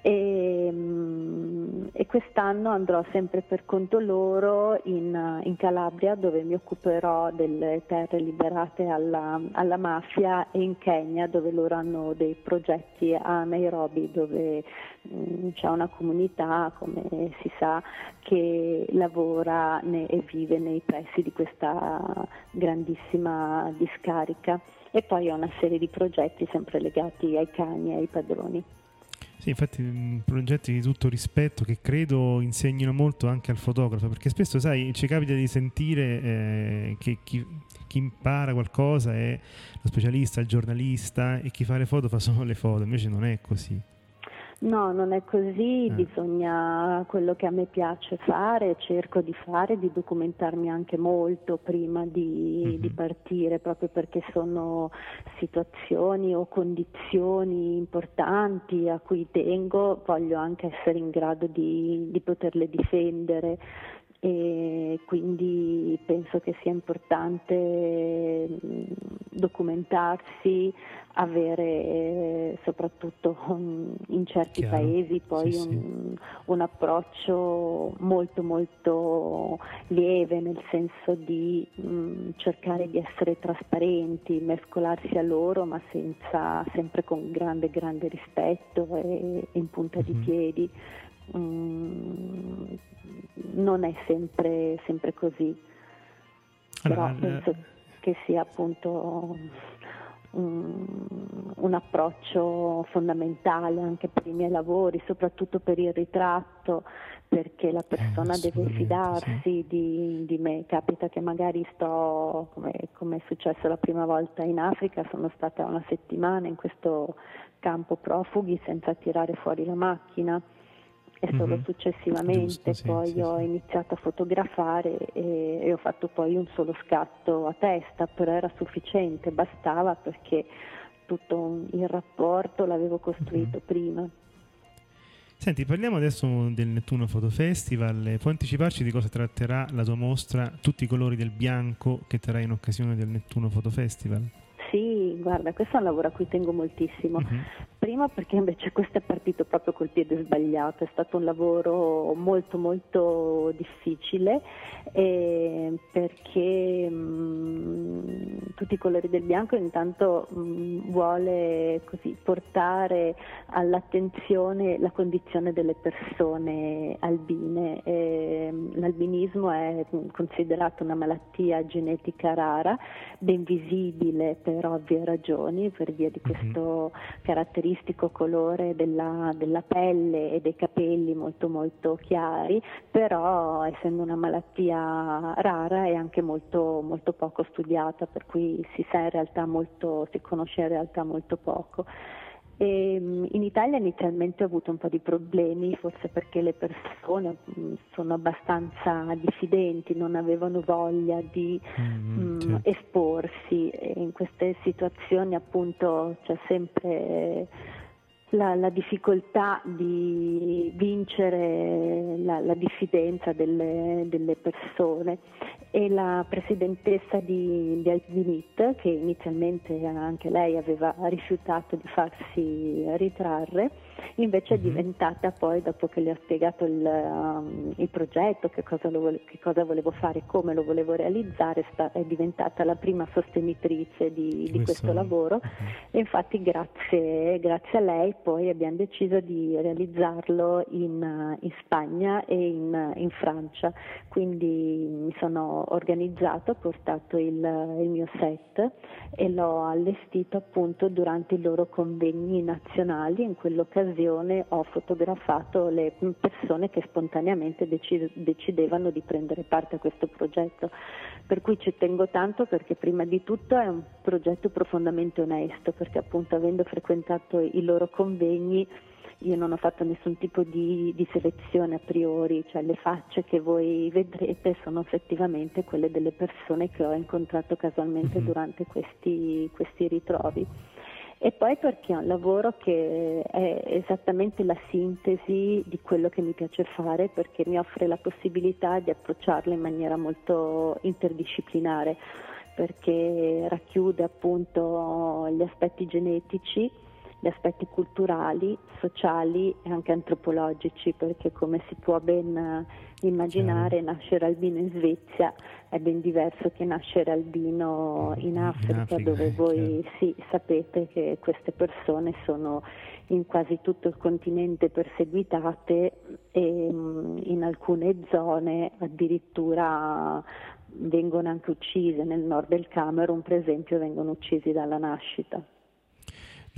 e, mm, e, quest'anno andrò sempre per conto loro in, in, Calabria dove mi occuperò delle terre liberate alla, alla, mafia e in Kenya dove loro hanno dei progetti a Nairobi dove mh, mm, c'è una comunità come si sa che lavora ne, e vive nei pressi di questa grandissima discarica e poi ho una serie di progetti sempre legati ai cani e ai padroni.
Sì, infatti mm, progetti di tutto rispetto che credo insegnino molto anche al fotografo, perché spesso, sai, ci capita di sentire eh, che chi, chi, impara qualcosa è lo specialista, il giornalista e chi fa le foto fa solo le foto, invece non è così.
No, non è così, eh. bisogna quello che a me piace fare, cerco di fare, di documentarmi anche molto prima di, mm-hmm. di partire, proprio perché sono situazioni o condizioni importanti a cui tengo, voglio anche essere in grado di, di poterle difendere e quindi penso che sia importante documentarsi, avere soprattutto in certi Chiaro. paesi poi sì, un, sì. un, approccio molto molto lieve nel senso di mh, cercare di essere trasparenti, mescolarsi a loro ma senza, sempre con grande grande rispetto e, e in punta mm-hmm. di piedi. Mm, non è sempre, sempre così, allora, però penso che sia appunto un, un approccio fondamentale anche per i miei lavori, soprattutto per il ritratto, perché la persona
Eh,
deve fidarsi di, di me. Capita che magari sto, come, come è successo la prima volta in Africa, sono stata una settimana in questo campo profughi senza tirare fuori la macchina e solo
Mhm.
successivamente
Giusto,
poi
sì,
ho
sì.
iniziato a fotografare e, e ho fatto poi un solo scatto a testa, però era sufficiente, bastava perché tutto il rapporto l'avevo costruito
Mhm.
prima.
Senti, parliamo adesso del Nettuno Photo Festival. Puoi anticiparci di cosa tratterà la tua mostra Tutti i colori del bianco che terrai in occasione del Nettuno Photo Festival?
Sì, guarda, questo è un lavoro a cui tengo moltissimo.
Mhm.
Prima perché invece questo è partito proprio col piede sbagliato, è stato un lavoro molto molto difficile eh, perché mh, tutti i colori del bianco intanto mh, vuole così portare all'attenzione la condizione delle persone albine. Eh, l'albinismo è considerato una malattia genetica rara, ben visibile per ovvie ragioni, per via di
Mhm.
questo caratteristico colore della, della pelle e dei capelli molto molto chiari, però essendo una malattia rara è anche molto, molto poco studiata, per cui si sa in realtà molto, si conosce in realtà molto poco. E, mh, in Italia inizialmente ho avuto un po' di problemi, forse perché le persone mh, sono abbastanza diffidenti, non avevano voglia di
Mm,
mh,
certo.
esporsi e in queste situazioni appunto c'è sempre la, la difficoltà di vincere la, la diffidenza delle, delle persone. E la presidentessa di, di Alpinit che inizialmente anche lei aveva rifiutato di farsi ritrarre invece è
Mhm.
diventata poi dopo che le ho spiegato il, um, il progetto che cosa, vole- che cosa volevo fare come lo volevo realizzare sta- è diventata la prima sostenitrice di, di questo lavoro
Mhm.
e infatti grazie, grazie a lei poi abbiamo deciso di realizzarlo in, in Spagna e in, in Francia, quindi mi sono organizzato, ho portato il, il mio set e l'ho allestito appunto durante i loro convegni nazionali, in quell'occasione ho fotografato le persone che spontaneamente deci- decidevano di prendere parte a questo progetto per cui ci tengo tanto perché prima di tutto è un progetto profondamente onesto, perché appunto avendo frequentato i loro convegni io non ho fatto nessun tipo di, di selezione a priori, cioè le facce che voi vedrete sono effettivamente quelle delle persone che ho incontrato casualmente
Mhm.
durante questi, questi ritrovi. E poi perché è un lavoro che è esattamente la sintesi di quello che mi piace fare perché mi offre la possibilità di approcciarlo in maniera molto interdisciplinare perché racchiude appunto gli aspetti genetici, gli aspetti culturali, sociali e anche antropologici perché come si può ben eh, immaginare nascere albino in Svezia è ben diverso che nascere albino in
In
Africa,
Africa,
dove
eh,
voi sì, sapete che queste persone sono in quasi tutto il continente perseguitate e mh, in alcune zone addirittura vengono anche uccise. Nel nord del Camerun, per esempio, vengono uccisi dalla nascita.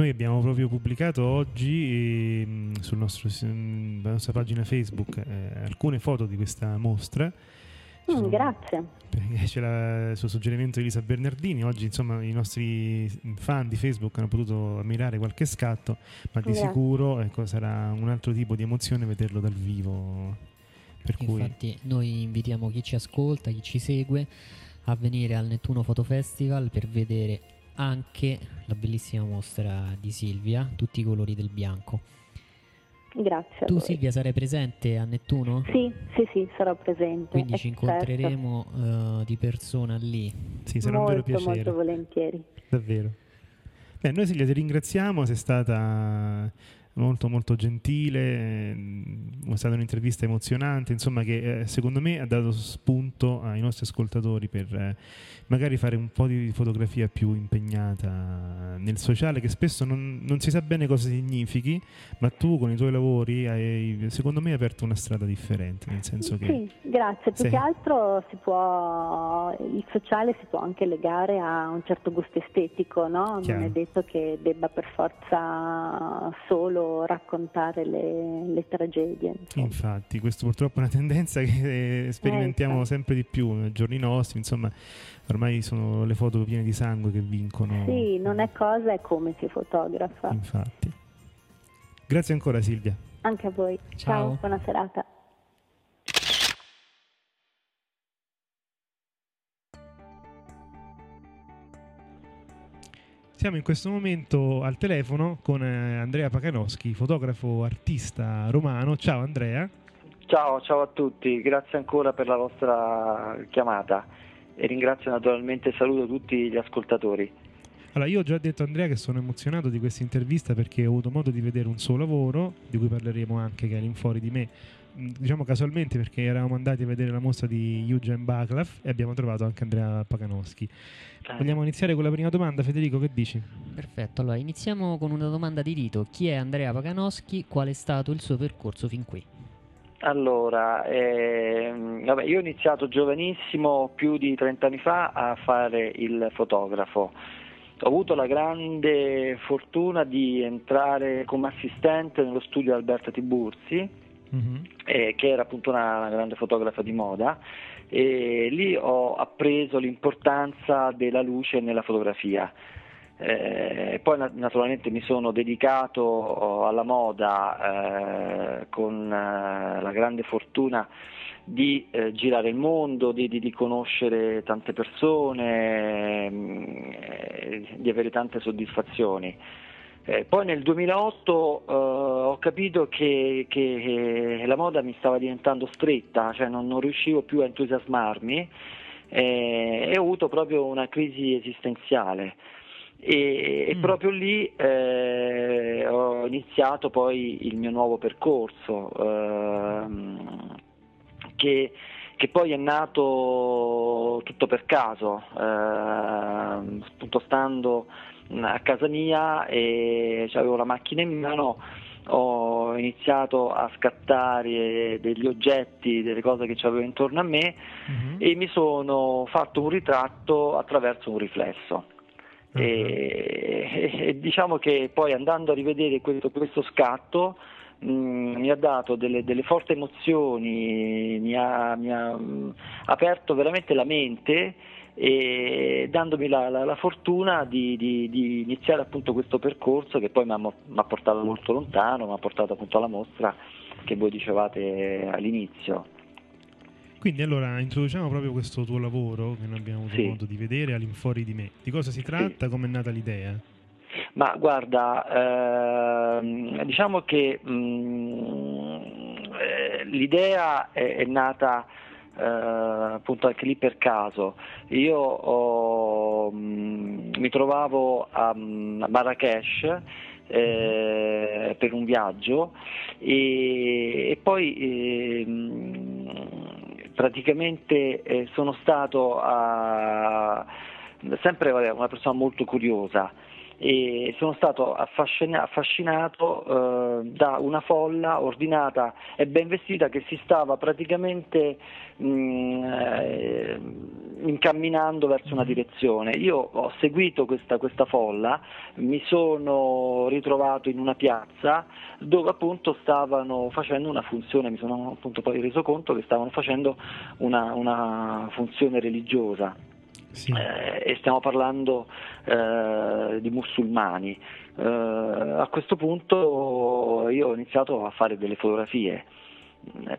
Noi abbiamo proprio pubblicato oggi ehm, sul nostro, sulla nostra pagina Facebook eh, alcune foto di questa mostra.
Mm,
sono-
grazie.
perché c'era il suo suggerimento di Elisa Bernardini. Oggi, insomma, i nostri fan di Facebook hanno potuto ammirare qualche scatto, ma di
Grazie.
sicuro ecco, sarà un altro tipo di emozione vederlo dal vivo. Per cui
Infatti noi invitiamo chi ci ascolta, chi ci segue a venire al Nettuno Photo Festival per vedere anche la bellissima mostra di Silvia, tutti i colori del bianco.
Grazie.
Tu. Silvia sarai presente a Nettuno?
Sì, sì, sì, sarò presente.
Quindi
eh,
ci
certo.
incontreremo eh, di persona lì.
sì, sarà un vero
molto,
piacere.
molto volentieri.
Davvero. Beh, noi Silvia ti ringraziamo, sei stata molto molto gentile, è stata un'intervista emozionante, insomma che eh, secondo me ha dato spunto ai nostri ascoltatori per eh, magari fare un po' di fotografia più impegnata nel sociale che spesso non, non, si sa bene cosa significhi, ma tu con i tuoi lavori hai secondo me aperto una strada differente, nel senso che...
Sì, grazie, più
sei...
che altro si può, il sociale si può anche legare a un certo gusto estetico, no? non è detto che debba per forza solo raccontare le, le tragedie.
Insomma. Infatti, questo purtroppo è una tendenza che sperimentiamo eh, sempre di più nei giorni nostri, insomma ormai sono le foto piene di sangue che vincono.
Sì, non è cosa, è come si fotografa.
Infatti. Grazie ancora Silvia.
Anche a voi.
Ciao,
Ciao buona serata.
Siamo in questo momento al telefono con eh, Andrea Pacanoschi, fotografo artista romano. Ciao Andrea.
Ciao, ciao a tutti, grazie ancora per la vostra chiamata e ringrazio naturalmente e saluto tutti gli ascoltatori.
Allora, io ho già detto a Andrea che sono emozionato di questa intervista perché ho avuto modo di vedere un suo lavoro, di cui parleremo anche, che è all'infuori di me, diciamo casualmente perché eravamo andati a vedere la mostra di Eugen Baklav e abbiamo trovato anche Andrea Paganowski. Eh. Vogliamo iniziare con la prima domanda, Federico, che dici?
Perfetto, allora iniziamo con una domanda di rito. Chi è Andrea Paganowski? Qual è stato il suo percorso fin qui?
Allora, ehm, vabbè, io ho iniziato giovanissimo, più di 30 anni fa, a fare il fotografo. Ho avuto la grande fortuna di entrare come assistente nello studio di Alberta Tiburzi, mm-hmm. eh, che era appunto una, una grande fotografa di moda, e lì ho appreso l'importanza della luce nella fotografia. Eh, poi naturalmente mi sono dedicato oh, alla moda eh, con eh, la grande fortuna di eh, girare il mondo, di, di, di conoscere tante persone, mh, eh, di avere tante soddisfazioni. Eh, poi nel 2008 ho capito che, che, la moda mi stava diventando stretta, cioè non, non riuscivo più a entusiasmarmi e ho avuto proprio una crisi esistenziale e, mm. e proprio lì eh, ho iniziato poi il mio nuovo percorso ehm, che, che, poi è nato tutto per caso, eh, appunto stando a casa mia e avevo la macchina in mano ho iniziato a scattare degli oggetti, delle cose che avevo intorno a me uh-huh. e mi sono fatto un ritratto attraverso un riflesso. Uh-huh. E, e, diciamo che poi andando a rivedere questo, questo scatto mh, mm, mi ha dato delle, delle forti emozioni, mi ha, mi ha mh, mm, aperto veramente la mente e dandomi la, la, la fortuna di, di, di, iniziare appunto questo percorso che poi mi ha, portato molto lontano, mi ha portato appunto alla mostra che voi dicevate all'inizio.
Quindi allora introduciamo proprio questo tuo lavoro che non abbiamo avuto sì. modo di vedere all'infuori di me. Di cosa si tratta? Sì. Come è nata l'idea?
Ma guarda, ehm, diciamo che mh, mm, eh, l'idea è, è nata eh, appunto anche lì per caso. Io mm, mi trovavo a, a Marrakesh eh, per un viaggio e, e poi eh, praticamente sono stato a, sempre una persona molto curiosa e sono stato affascina- affascinato eh, da una folla ordinata e ben vestita che si stava praticamente mh, mm, eh, incamminando verso una direzione. Io ho seguito questa, questa, folla, mi sono ritrovato in una piazza dove appunto stavano facendo una funzione, mi sono appunto poi reso conto che stavano facendo una, una funzione religiosa sì. eh, e stiamo parlando eh, di musulmani. Eh, a questo punto io ho iniziato a fare delle fotografie.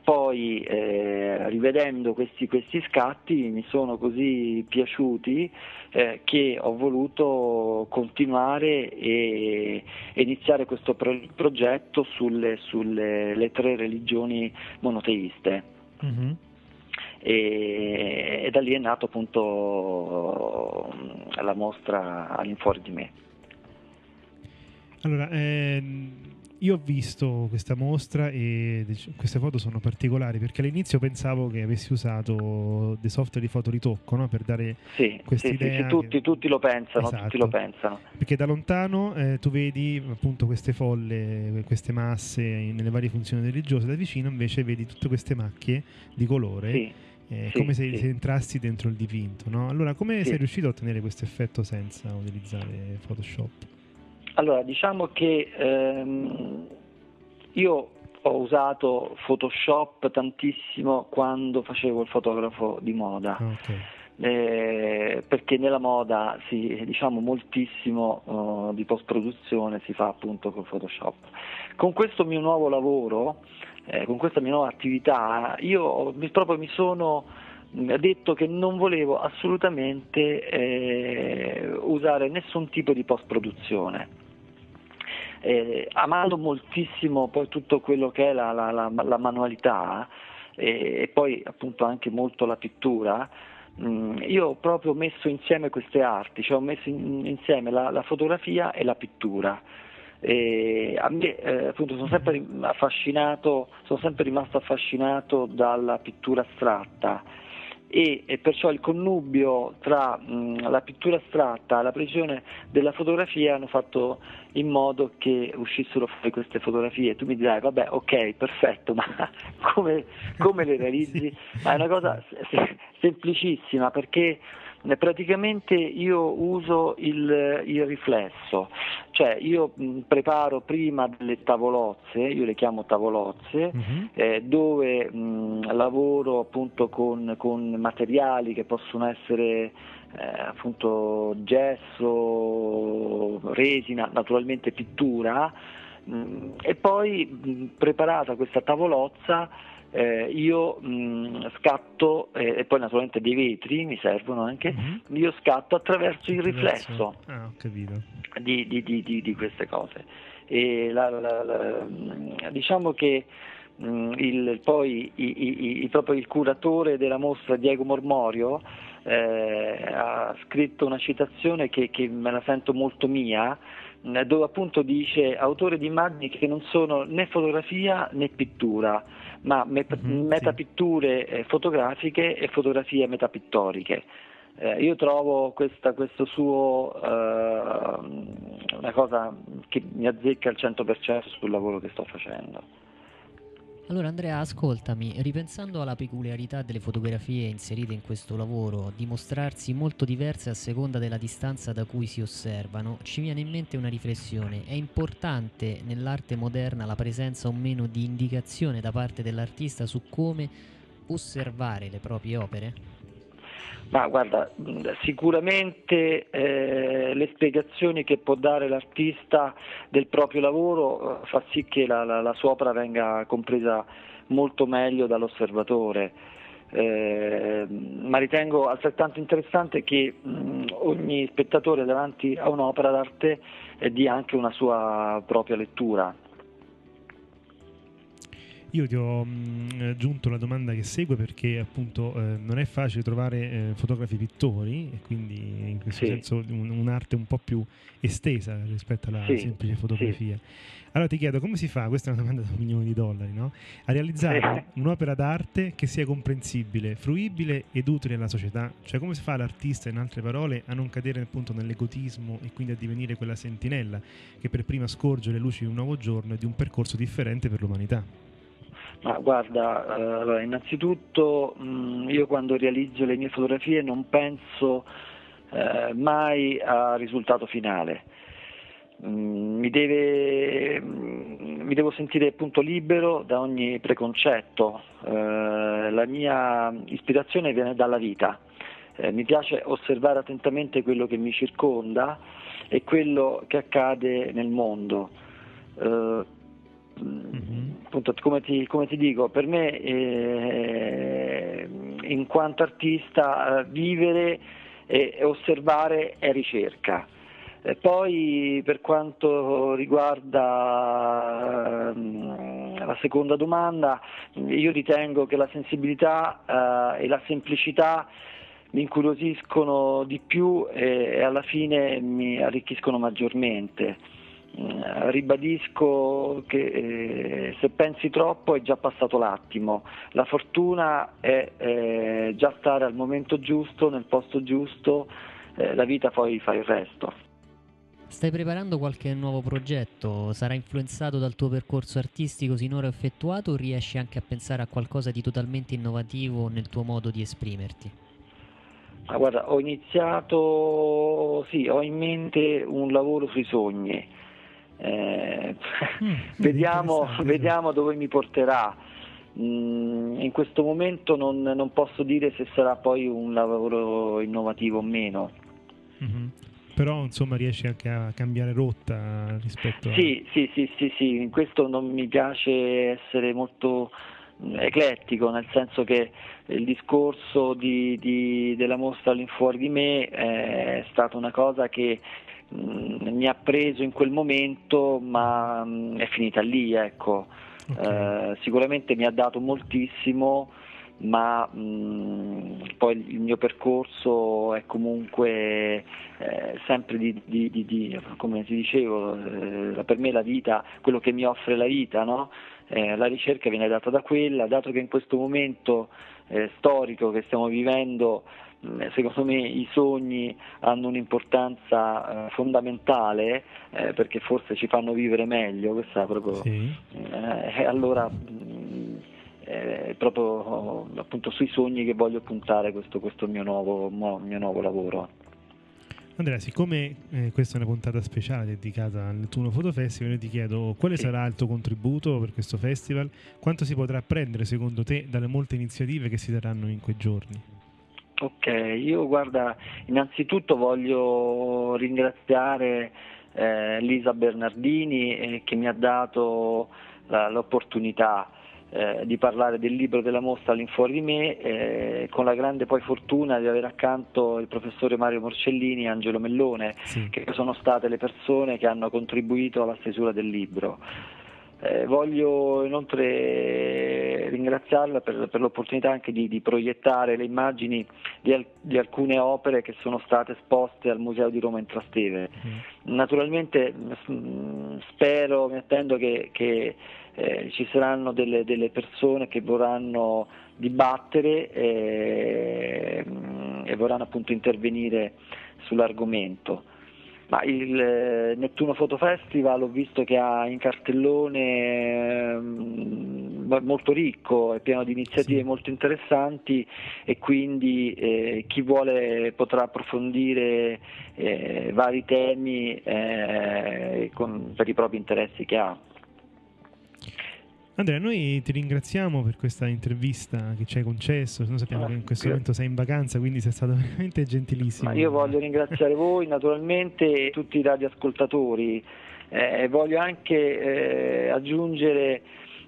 Poi eh, rivedendo questi, questi, scatti mi sono così piaciuti eh, che ho voluto continuare e, e iniziare questo pro- progetto sulle, sulle tre religioni monoteiste. Mm-hmm e, e, da lì è nato appunto la mostra all'infuori di me.
Allora, eh, io ho visto questa mostra e queste foto sono particolari perché all'inizio pensavo che avessi usato dei software di fotoritocco no? per dare
sì,
questa
sì,
idea.
Sì, tutti,
che...
tutti, lo pensano,
esatto.
tutti lo pensano.
Perché da lontano eh, tu vedi appunto queste folle, queste masse nelle varie funzioni religiose, da vicino invece vedi tutte queste macchie di colore.
Sì.
Eh,
sì,
come se,
sì.
se, entrassi dentro il dipinto, no? Allora, come
Sì.
sei riuscito a ottenere questo effetto senza utilizzare Photoshop?
Allora, diciamo che ehm, io ho usato Photoshop tantissimo quando facevo il fotografo di moda.
Ah, ok.
Eh, perché nella moda si, diciamo moltissimo eh, di post produzione si fa appunto con Photoshop. Con questo mio nuovo lavoro, eh, con questa mia nuova attività, io mi- proprio mi sono mh, detto che non volevo assolutamente eh, usare nessun tipo di post produzione. Eh, amando moltissimo poi tutto quello che è la, la- la- la manualità eh, e poi appunto anche molto la pittura, Mm, io ho proprio messo insieme queste arti, cioè ho messo in- insieme la, la fotografia e la pittura. E a me eh, appunto sono sempre affascinato, sono sempre rimasto affascinato dalla pittura astratta e, e perciò il connubio tra mh, la pittura astratta e la precisione della fotografia hanno fatto in modo che uscissero fuori queste fotografie. Tu mi dirai, vabbè, ok, perfetto, ma come, come le realizzi? Ma è una cosa se- semplicissima perché praticamente io uso il, il riflesso, cioè io mh, preparo prima delle tavolozze, io le chiamo tavolozze,
Mhm.
eh, dove mh, lavoro appunto con, con materiali che possono essere eh, appunto gesso, resina, naturalmente pittura mh, e poi mh, preparata questa tavolozza eh, io mh, scatto eh, e poi naturalmente dei vetri mi servono anche,
Mhm.
io scatto attraverso il riflesso
Ah,
di, di- di- di- di queste cose. E la- la- la- diciamo che mh, il, poi i- i- i- proprio il curatore della mostra, Diego Mormorio, eh, ha scritto una citazione che, che me la sento molto mia, dove appunto dice autore di immagini che non sono né fotografia né pittura, ma me-
Mhm,
metapitture eh, fotografiche e fotografie metapittoriche. Eh, io trovo questa, questo suo eh, una cosa che mi azzecca al 100% sul lavoro che sto facendo.
Allora Andrea, ascoltami, ripensando alla peculiarità delle fotografie inserite in questo lavoro, di mostrarsi molto diverse a seconda della distanza da cui si osservano, ci viene in mente una riflessione. È importante nell'arte moderna la presenza o meno di indicazione da parte dell'artista su come osservare le proprie opere?
Ma guarda, sicuramente eh, le spiegazioni che può dare l'artista del proprio lavoro eh, fa sì che la, la- la sua opera venga compresa molto meglio dall'osservatore. Eh, ma ritengo altrettanto interessante che mh, ogni spettatore davanti a un'opera d'arte dia anche una sua propria lettura.
Io ti ho mh, aggiunto la domanda che segue perché appunto eh, non è facile trovare eh, fotografi pittori e quindi in questo
Sì.
senso un- un'arte un po' più estesa rispetto alla
Sì,
semplice fotografia. Allora ti chiedo come si fa, questa è una domanda da un milione di dollari, no? a realizzare un'opera d'arte che sia comprensibile, fruibile ed utile alla società? Cioè come si fa l'artista, in altre parole, a non cadere appunto nell'egotismo e quindi a divenire quella sentinella che per prima scorge le luci di un nuovo giorno e di un percorso differente per l'umanità?
Ma guarda, eh, allora, innanzitutto mh, io quando realizzo le mie fotografie non penso eh, mai al risultato finale. Mm, Mi, deve- mm, mi devo sentire appunto libero da ogni preconcetto. Eh, la mia ispirazione viene dalla vita. Eh, mi piace osservare attentamente quello che mi circonda e quello che accade nel mondo.
Mhm.
Appunto, come ti, come ti dico, per me eh, in quanto artista eh, vivere e, osservare è ricerca. E poi per quanto riguarda ehm, la seconda domanda, io ritengo che la sensibilità eh, e la semplicità mi incuriosiscono di più e, e alla fine mi arricchiscono maggiormente. Mm, ribadisco che eh, se pensi troppo è già passato l'attimo, la fortuna è eh, già stare al momento giusto, nel posto giusto, eh, la vita poi fa il resto.
Stai preparando qualche nuovo progetto? Sarà influenzato dal tuo percorso artistico sinora effettuato o riesci anche a pensare a qualcosa di totalmente innovativo nel tuo modo di esprimerti?
Ah, guarda, ho iniziato, sì, ho in mente un lavoro sui sogni. Eh, mm, vediamo, vediamo dove mi porterà. Mm, in questo momento non, non, posso dire se sarà poi un lavoro innovativo o meno.
Mm-hmm però insomma riesci anche a cambiare rotta rispetto
sì, a... Sì, sì, sì, sì, in questo non mi piace essere molto mm, eclettico, nel senso che il discorso di, di, della mostra all'infuori di me è stata una cosa che mi ha preso in quel momento, ma mm, è finita lì, ecco. Okay. Eh, sicuramente mi ha dato moltissimo ma mh, poi il mio percorso è comunque eh, sempre di, di, di, di, come ti dicevo, eh, per me la vita, quello che mi offre la vita, no? eh, la ricerca viene data da quella, dato che in questo momento eh, storico che stiamo vivendo, secondo me i sogni hanno un'importanza eh, fondamentale eh, perché forse ci fanno vivere meglio, questa proprio, sì. allora è proprio appunto sui sogni che voglio puntare questo, questo mio, nuovo, mio nuovo lavoro.
Andrea, siccome eh, questa è una puntata speciale dedicata al Nettuno Photo Festival, io ti chiedo quale sì. sarà il tuo contributo per questo festival, quanto si potrà prendere secondo te dalle molte iniziative che si daranno in quei giorni?
Ok, io guarda, innanzitutto voglio ringraziare eh, Lisa Bernardini eh, che mi ha dato la, l'opportunità eh, di parlare del libro della mostra all'infuori di me, eh, con la grande poi fortuna di avere accanto il professore Mario Morcellini e Angelo Mellone, sì. che sono state le persone che hanno contribuito alla stesura del libro. Eh, voglio inoltre ringraziarla per, per l'opportunità anche di, di, proiettare le immagini di, al, di, alcune opere che sono state esposte al Museo di Roma in Trasteve. Mm. Naturalmente spero, mi attendo che, che eh, ci saranno delle, delle, persone che vorranno dibattere e, mm, e vorranno appunto intervenire sull'argomento. Ma il eh, Nettuno Photo Festival ho visto che ha in cartellone eh, molto ricco, è pieno di iniziative sì. molto interessanti e quindi eh, chi vuole potrà approfondire eh, vari temi eh, con, per i propri interessi che ha.
Andrea, noi ti ringraziamo per questa intervista che ci hai concesso. Noi sappiamo ah, che in questo grazie. momento sei in vacanza, quindi sei stato veramente gentilissimo.
Ma io voglio ringraziare voi, naturalmente, e tutti i radioascoltatori. Eh, voglio anche eh, aggiungere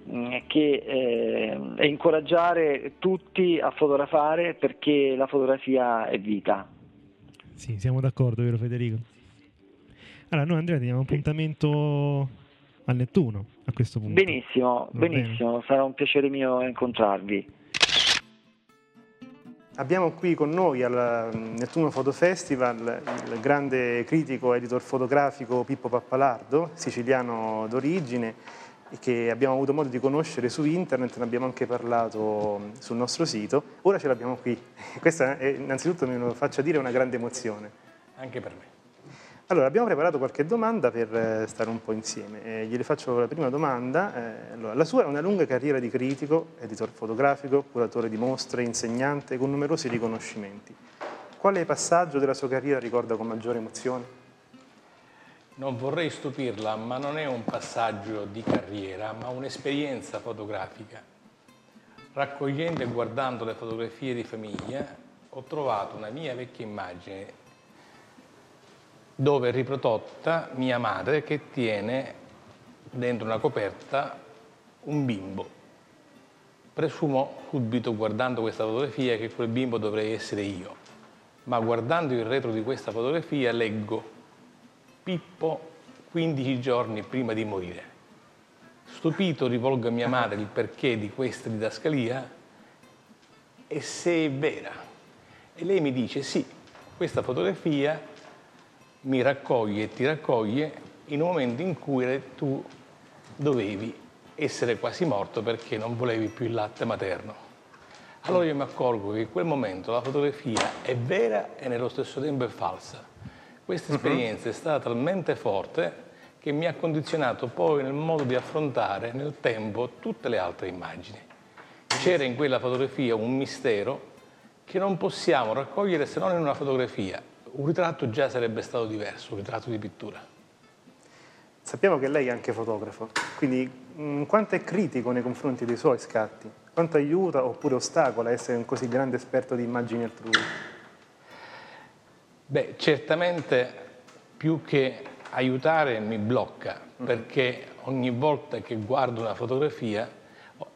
mm, che, eh, e incoraggiare tutti a fotografare perché la fotografia è vita.
Sì, siamo d'accordo, vero Federico? Allora, noi Andrea diamo appuntamento al Nettuno a questo punto.
Benissimo, Va benissimo, bene. sarà un piacere mio incontrarvi.
Abbiamo qui con noi al Nettuno Photo Festival il grande critico editor fotografico Pippo Pappalardo, siciliano d'origine, che abbiamo avuto modo di conoscere su internet, ne abbiamo anche parlato sul nostro sito. Ora ce l'abbiamo qui. Questa è, innanzitutto mi lo faccia dire, una grande emozione.
Anche per me.
Allora, abbiamo preparato qualche domanda per eh, stare un po' insieme. Eh, gliele faccio la prima domanda. Eh, allora, la sua è una lunga carriera di critico, editor fotografico, curatore di mostre, insegnante, con numerosi riconoscimenti. Quale passaggio della sua carriera ricorda con maggiore emozione?
Non vorrei stupirla, ma non è un passaggio di carriera, ma un'esperienza fotografica. Raccogliendo e guardando le fotografie di famiglia, ho trovato una mia vecchia immagine dove è riprodotta mia madre che tiene dentro una coperta un bimbo. Presumo subito guardando questa fotografia che quel bimbo dovrei essere io, ma guardando il retro di questa fotografia leggo Pippo 15 giorni prima di morire. Stupito rivolgo a mia madre il perché di questa didascalia e se è vera. E lei mi dice sì, questa fotografia mi raccoglie e ti raccoglie in un momento in cui tu dovevi essere quasi morto perché non volevi più il latte materno. Allora io mi accorgo che in quel momento la fotografia è vera e nello stesso tempo è falsa. Questa
Mhm.
esperienza è stata talmente forte che mi ha condizionato poi nel modo di affrontare nel tempo tutte le altre immagini. C'era in quella fotografia un mistero che non possiamo raccogliere se non in una fotografia. Un ritratto già sarebbe stato diverso, un ritratto di pittura.
Sappiamo che lei è anche fotografo, quindi mh, quanto è critico nei confronti dei suoi scatti? Quanto aiuta oppure ostacola essere un così grande esperto di immagini altrui?
Beh, certamente più che aiutare mi blocca, perché ogni volta che guardo una fotografia,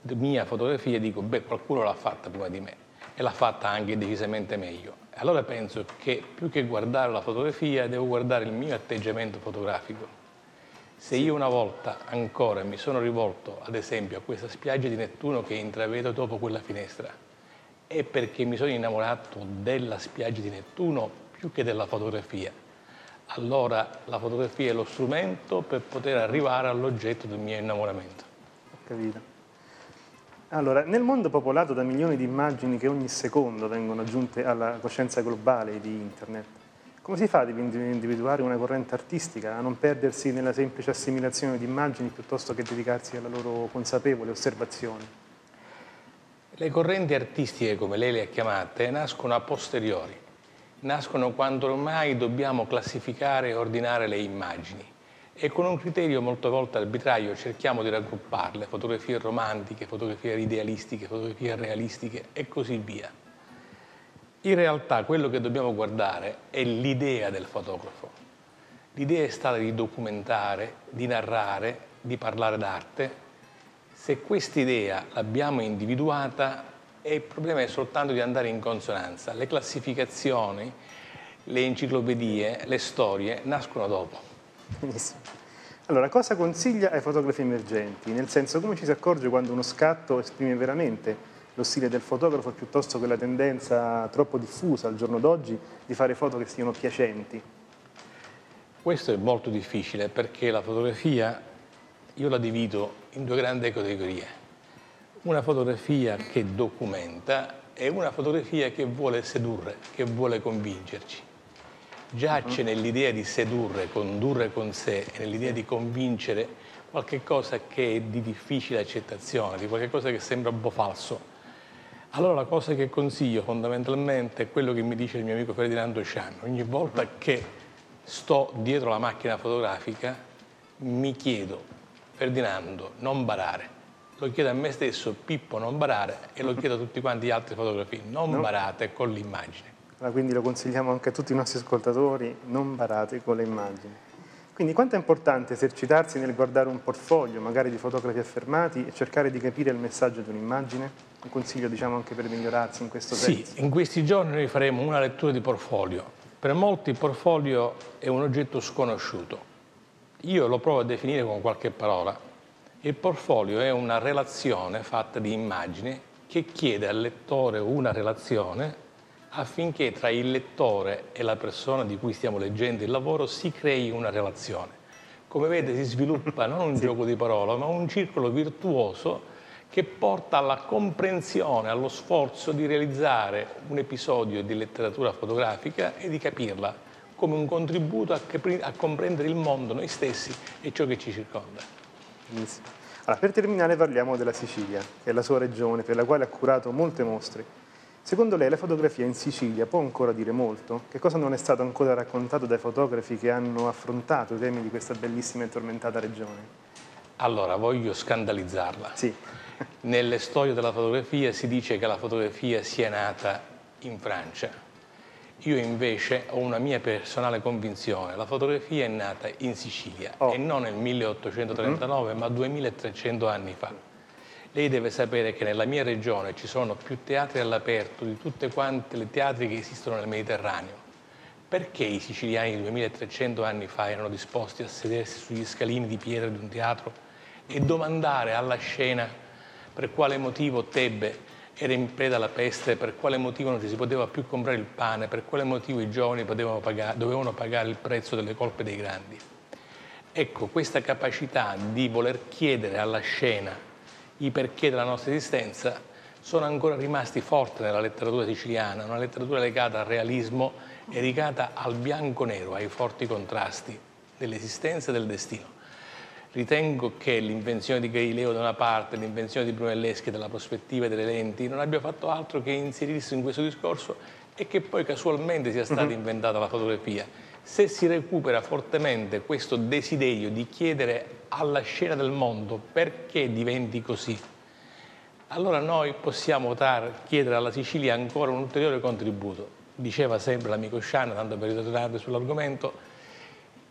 mia fotografia, dico, beh, qualcuno l'ha fatta prima di me e l'ha fatta anche decisamente meglio. Allora penso che più che guardare la fotografia, devo guardare il mio atteggiamento fotografico. Se io una volta ancora mi sono rivolto, ad esempio, a questa spiaggia di Nettuno che intravedo dopo quella finestra, è perché mi sono innamorato della spiaggia di Nettuno più che della fotografia. Allora la fotografia è lo strumento per poter arrivare all'oggetto del mio innamoramento.
Ho capito. Allora, nel mondo popolato da milioni di immagini che ogni secondo vengono aggiunte alla coscienza globale di Internet, come si fa ad individuare una corrente artistica, a non perdersi nella semplice assimilazione di immagini piuttosto che dedicarsi alla loro consapevole osservazione?
Le correnti artistiche, come lei le ha chiamate, nascono a posteriori, nascono quando ormai dobbiamo classificare e ordinare le immagini e con un criterio molte volte arbitrario cerchiamo di raggrupparle, fotografie romantiche, fotografie idealistiche, fotografie realistiche e così via. In realtà quello che dobbiamo guardare è l'idea del fotografo. L'idea è stata di documentare, di narrare, di parlare d'arte. Se quest'idea l'abbiamo individuata, il problema è soltanto di andare in consonanza. Le classificazioni, le enciclopedie, le storie nascono dopo.
Benissimo. Allora, cosa consiglia ai fotografi emergenti? Nel senso, come ci si accorge quando uno scatto esprime veramente lo stile del fotografo piuttosto che la tendenza troppo diffusa al giorno d'oggi di fare foto che siano piacenti?
Questo è molto difficile perché la fotografia io la divido in due grandi categorie. Una fotografia che documenta e una fotografia che vuole sedurre, che vuole convincerci. Già c'è nell'idea di sedurre, condurre con sé e nell'idea di convincere qualche cosa che è di difficile accettazione, di qualche cosa che sembra un po' falso. Allora la cosa che consiglio fondamentalmente è quello che mi dice il mio amico Ferdinando Scian. Ogni volta che sto dietro la macchina fotografica mi chiedo, Ferdinando, non barare. Lo chiedo a me stesso, Pippo, non barare, e lo chiedo a tutti quanti gli altri fotografi, non
No.
barate con l'immagine.
Allora, quindi lo consigliamo anche a tutti i nostri ascoltatori, non barate con le immagini. Quindi quanto è importante esercitarsi nel guardare un portfolio, magari di fotografi affermati, e cercare di capire il messaggio di un'immagine? Un consiglio, diciamo, anche per migliorarsi in questo
Sì,
senso.
in questi giorni noi faremo una lettura di portfolio. Per molti il portfolio è un oggetto sconosciuto. Io lo provo a definire con qualche parola. Il portfolio è una relazione fatta di immagini che chiede al lettore una relazione affinché tra il lettore e la persona di cui stiamo leggendo il lavoro si crei una relazione. Come vede si sviluppa non un gioco di parole, ma un circolo virtuoso che porta alla comprensione, allo sforzo di realizzare un episodio di letteratura fotografica e di capirla come un contributo a, capri- a comprendere il mondo, noi stessi e ciò che ci circonda.
Allora, per terminare parliamo della Sicilia, che è la sua regione, per la quale ha curato molte mostre. Secondo lei la fotografia in Sicilia può ancora dire molto? Che cosa non è stato ancora raccontato dai fotografi che hanno affrontato i temi di questa bellissima e tormentata regione?
Allora, voglio scandalizzarla.
Sì.
Nelle storie della fotografia si dice che la fotografia sia nata in Francia. Io invece ho una mia personale convinzione, la fotografia è nata in Sicilia
Oh.
e non nel 1839 ma 2300 anni fa. Lei deve sapere che nella mia regione ci sono più teatri all'aperto di tutte quante le teatri che esistono nel Mediterraneo. Perché i siciliani 2300 anni fa erano disposti a sedersi sugli scalini di pietra di un teatro e domandare alla scena per quale motivo Tebbe era in preda alla peste, per quale motivo non ci si poteva più comprare il pane, per quale motivo i giovani pagare- dovevano pagare il prezzo delle colpe dei grandi. ecco, questa capacità di voler chiedere alla scena i perché della nostra esistenza sono ancora rimasti forti nella letteratura siciliana, una letteratura legata al realismo e legata al bianco-nero, ai forti contrasti dell'esistenza e del destino. Ritengo che l'invenzione di Galileo da una parte, l'invenzione di Brunelleschi della prospettiva e delle lenti non abbia fatto altro che inserirsi in questo discorso e che poi casualmente sia stata inventata la fotografia. Se si recupera fortemente questo desiderio di chiedere alla scena del mondo perché diventi così, allora noi possiamo dar, chiedere alla Sicilia ancora un ulteriore contributo. Diceva sempre l'amico Sciana, tanto per ritornare sull'argomento,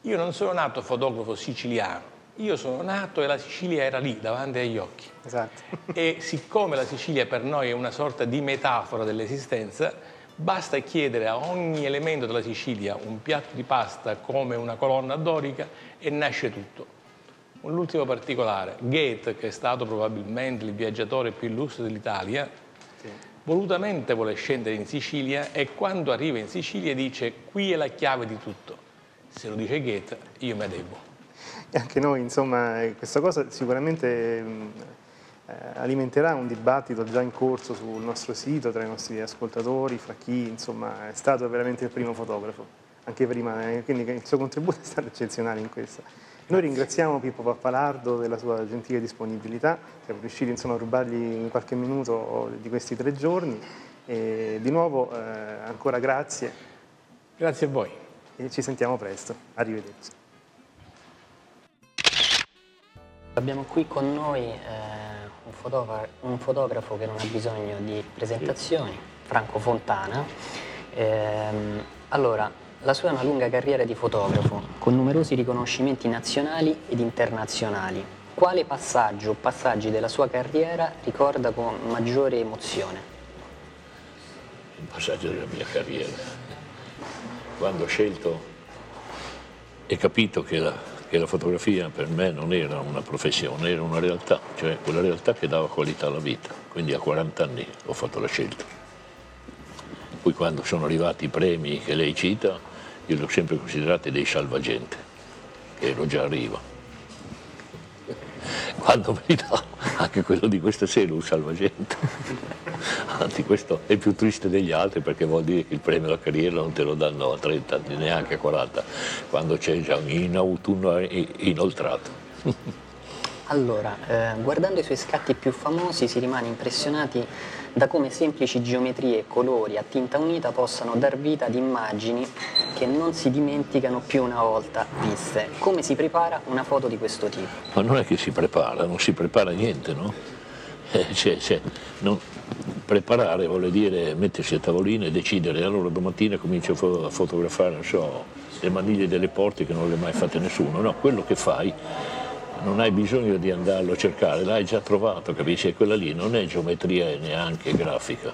io non sono nato fotografo siciliano, io sono nato e la Sicilia era lì, davanti agli occhi.
Esatto.
E siccome la Sicilia per noi è una sorta di metafora dell'esistenza, basta chiedere a ogni elemento della Sicilia un piatto di pasta come una colonna dorica e nasce tutto. L'ultimo particolare, Goethe, che è stato probabilmente il viaggiatore più illustre dell'Italia,
Sì.
volutamente vuole scendere in Sicilia e quando arriva in Sicilia dice qui è la chiave di tutto. Se lo dice Goethe, io mi adeguo.
E anche noi, insomma, questa cosa sicuramente mh, eh, alimenterà un dibattito già in corso sul nostro sito tra i nostri ascoltatori, fra chi insomma, è stato veramente il primo fotografo, anche prima, eh, quindi il suo contributo è stato eccezionale in questo. Noi ringraziamo Pippo Pappalardo della sua gentile disponibilità, siamo riusciti insomma, a rubargli qualche minuto di questi tre giorni e di nuovo eh, ancora grazie.
Grazie a voi.
E ci sentiamo presto. Arrivederci.
Abbiamo qui con noi eh, un, fotogra- un fotografo che non ha bisogno di presentazioni, Franco Fontana. Ehm, allora, la sua è una lunga carriera di fotografo, con numerosi riconoscimenti nazionali ed internazionali. Quale passaggio o passaggi della sua carriera ricorda con maggiore emozione?
un passaggio della mia carriera. Quando ho scelto e capito che la, che la fotografia per me non era una professione, era una realtà, cioè quella realtà che dava qualità alla vita. Quindi a 40 anni ho fatto la scelta. Poi quando sono arrivati i premi che lei cita, io li ho sempre considerati dei salvagente, che ero già arriva. Quando verità anche quello di questa sera è un salvagente. Anzi, questo è più triste degli altri perché vuol dire che il premio alla carriera non te lo danno a 30 anni, neanche a 40, quando c'è già un autunno inoltrato.
Allora, eh, guardando i suoi scatti più famosi si rimane impressionati da come semplici geometrie e colori a tinta unita possano dar vita ad immagini che non si dimenticano più una volta viste. Come si prepara una foto di questo tipo?
Ma non è che si prepara, non si prepara niente, no? Eh, cioè, cioè, non- preparare vuol dire mettersi a tavolino e decidere, allora domattina comincio a fo- a fotografare, so, le maniglie delle porte che non le ha mai fatte nessuno. No, quello che fai non hai bisogno di andarlo a cercare, l'hai già trovato, capisci? E quella lì non è geometria e neanche grafica,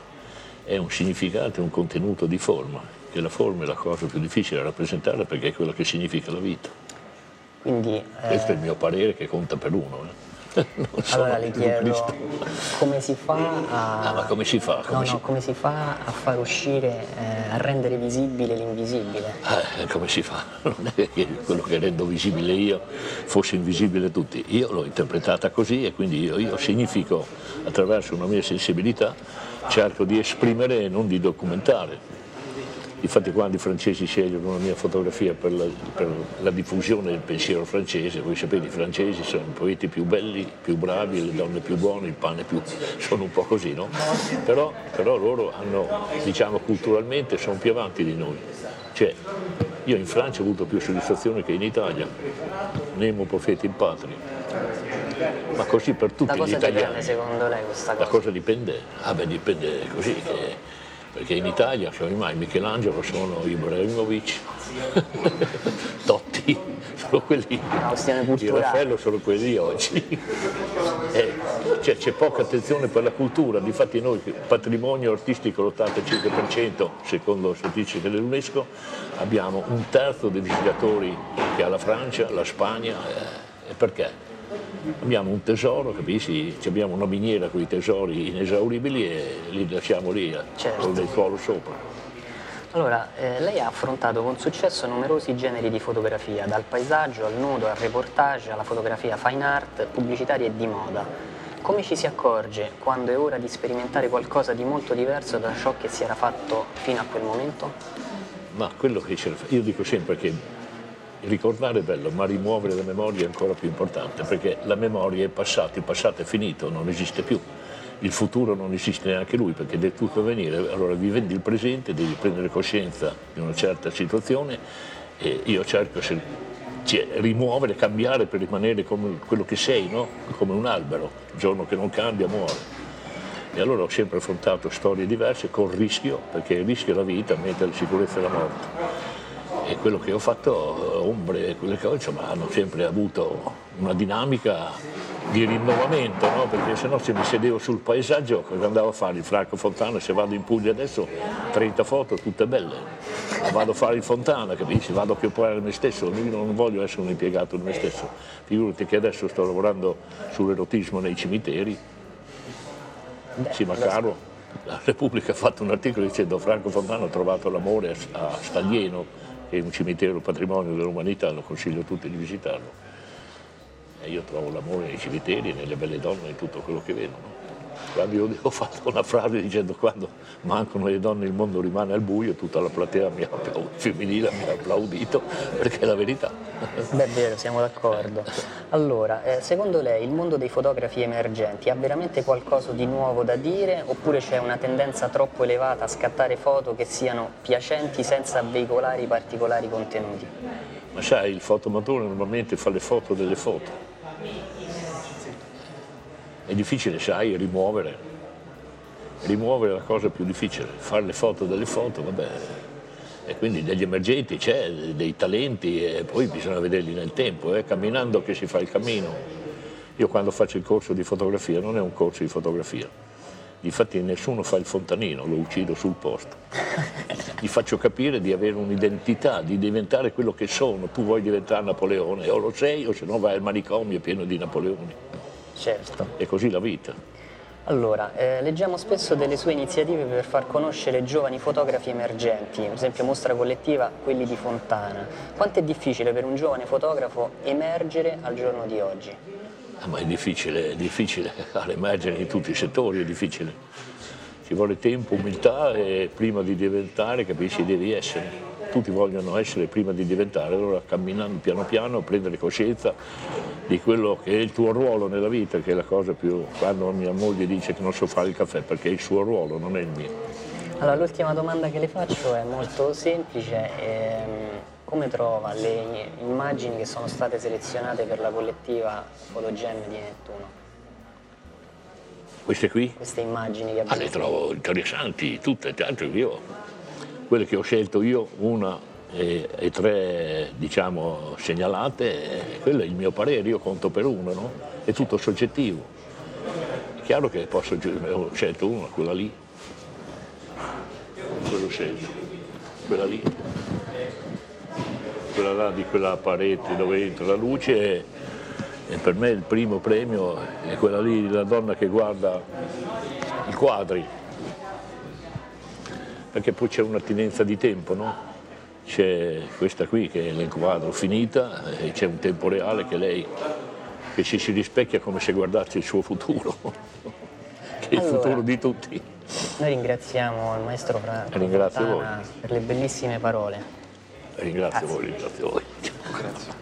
è un significato, un contenuto di forma, che la forma è la cosa più difficile da rappresentare perché è quello che significa la vita.
Quindi,
Questo è
eh,
il mio parere che conta per uno. eh.
Allora le chiedo come si fa a...
Ah, come si fa? Come
no,
si-
no, come si fa a far uscire, eh, a rendere visibile l'invisibile?
Eh, come si fa? Non è che quello che rendo visibile io fosse invisibile a tutti. Io l'ho interpretata così e quindi io, io significo attraverso una mia sensibilità cerco di esprimere e non di documentare. Infatti quando i francesi scegliono la mia fotografia per la, per la diffusione del pensiero francese, voi sapete i francesi sono i poeti più belli, più bravi, le donne più buone, il pane più... sono un po' così, no? Però, però loro hanno, diciamo culturalmente, sono più avanti di noi. Cioè, io in Francia ho avuto più soddisfazione che in Italia. Nemo profeti in patria. Ma così per tutti gli
cosa
italiani.
dipende secondo lei questa
Da
cosa?
cosa dipende? Ah beh, dipende così, che- perché in Italia, cioè, ormai Michelangelo sono Ibrahimovic, Totti, sono quelli, il
culturale.
Raffaello sono quelli di oggi. Eh, cioè, c'è poca attenzione per la cultura, difatti noi patrimonio artistico l'85% secondo statistiche dell'UNESCO, abbiamo un terzo dei visitatori che ha la Francia, la Spagna, eh, e perché? Abbiamo un tesoro, capisci? Ci Abbiamo una miniera con i tesori inesauribili e li lasciamo lì eh,
Certo.
con del suolo sopra.
Allora, eh, lei ha affrontato con successo numerosi generi di fotografia, dal paesaggio al nudo, al reportage, alla fotografia fine art, pubblicitaria e di moda. Come ci si accorge quando è ora di sperimentare qualcosa di molto diverso da ciò che si era fatto fino a quel momento?
Ma quello che c'era, io dico sempre che ricordare è bello, ma rimuovere la memoria è ancora più importante, perché la memoria è passato, il passato è finito, non esiste più il futuro non esiste neanche lui perché deve tutto avvenire, allora vivendi il presente, devi prendere coscienza di una certa situazione e io cerco di cioè, rimuovere, cambiare per rimanere come quello che sei, no? come un albero, il giorno che non cambia muore. E allora ho sempre affrontato storie diverse col rischio, perché il rischio è la vita, mentre la sicurezza è la morte. E quello che ho fatto, ombre e quelle cose, insomma, hanno sempre avuto una dinamica di rinnovamento, no? perché se no se mi sedevo sul paesaggio cosa andavo a fare il Franco Fontana, se vado in Puglia adesso 30 foto tutte belle, vado a fare il Fontana, capisci? Vado a preoccupare me stesso, io non voglio essere un impiegato di me stesso, figurati che adesso sto lavorando sull'erotismo nei cimiteri, sì ma caro, la Repubblica ha fatto un articolo dicendo Franco Fontana ha trovato l'amore a Staglieno, che è un cimitero patrimonio dell'umanità, lo consiglio a tutti di visitarlo e io trovo l'amore nei cimiteri, nelle belle donne, in tutto quello che vedo. Io ho fatto una frase dicendo quando mancano le donne il mondo rimane al buio, tutta la platea mi ha femminile mi ha applaudito, perché è la verità.
Beh, è vero, siamo d'accordo. Allora, eh, secondo lei il mondo dei fotografi emergenti ha veramente qualcosa di nuovo da dire oppure c'è una tendenza troppo elevata a scattare foto che siano piacenti senza veicolare i particolari contenuti?
Ma sai, il fotomatore normalmente fa le foto delle foto è difficile, sai, rimuovere. Rimuovere è la cosa più difficile, fare le foto delle foto, vabbè. E quindi degli emergenti c'è, dei talenti e poi bisogna vederli nel tempo, è eh? camminando che si fa il cammino. Io quando faccio il corso di fotografia non è un corso di fotografia, infatti nessuno fa il fontanino, lo uccido sul posto. Gli faccio capire di avere un'identità, di diventare quello che sono. Tu vuoi diventare Napoleone, o lo sei, o se no vai al manicomio pieno di Napoleoni.
Certo.
È così la vita.
Allora, eh, leggiamo spesso delle sue iniziative per far conoscere giovani fotografi emergenti, per esempio mostra collettiva quelli di Fontana. Quanto è difficile per un giovane fotografo emergere al giorno di oggi?
Ah, ma è difficile, è difficile emergere in tutti i settori, è difficile. Ci vuole tempo, umiltà e prima di diventare capisci devi essere tutti vogliono essere prima di diventare, allora camminando piano piano, prendere coscienza di quello che è il tuo ruolo nella vita, che è la cosa più... quando mia moglie dice che non so fare il caffè, perché è il suo ruolo, non è il mio.
Allora, l'ultima domanda che le faccio è molto semplice. Ehm, come trova le immagini che sono state selezionate per la collettiva Fotogem di Nettuno?
Queste qui?
Queste immagini che abbiamo.
Ah, le trovo interessanti, tutte, tanto io quelle che ho scelto io, una e, e tre diciamo, segnalate, quello è il mio parere, io conto per uno, no? è tutto soggettivo. È chiaro che posso, ho scelto una, quella lì, quello scelto, quella lì, quella là di quella parete dove entra la luce e per me il primo premio è quella lì, la donna che guarda i quadri perché poi c'è un'attinenza di tempo, no? C'è questa qui che è nel quadro finita e c'è un tempo reale che lei che ci si rispecchia come se guardasse il suo futuro, che è allora, il futuro di tutti.
Noi ringraziamo il maestro Franco per le bellissime parole.
Ringrazio Grazie. voi, ringrazio voi. Grazie.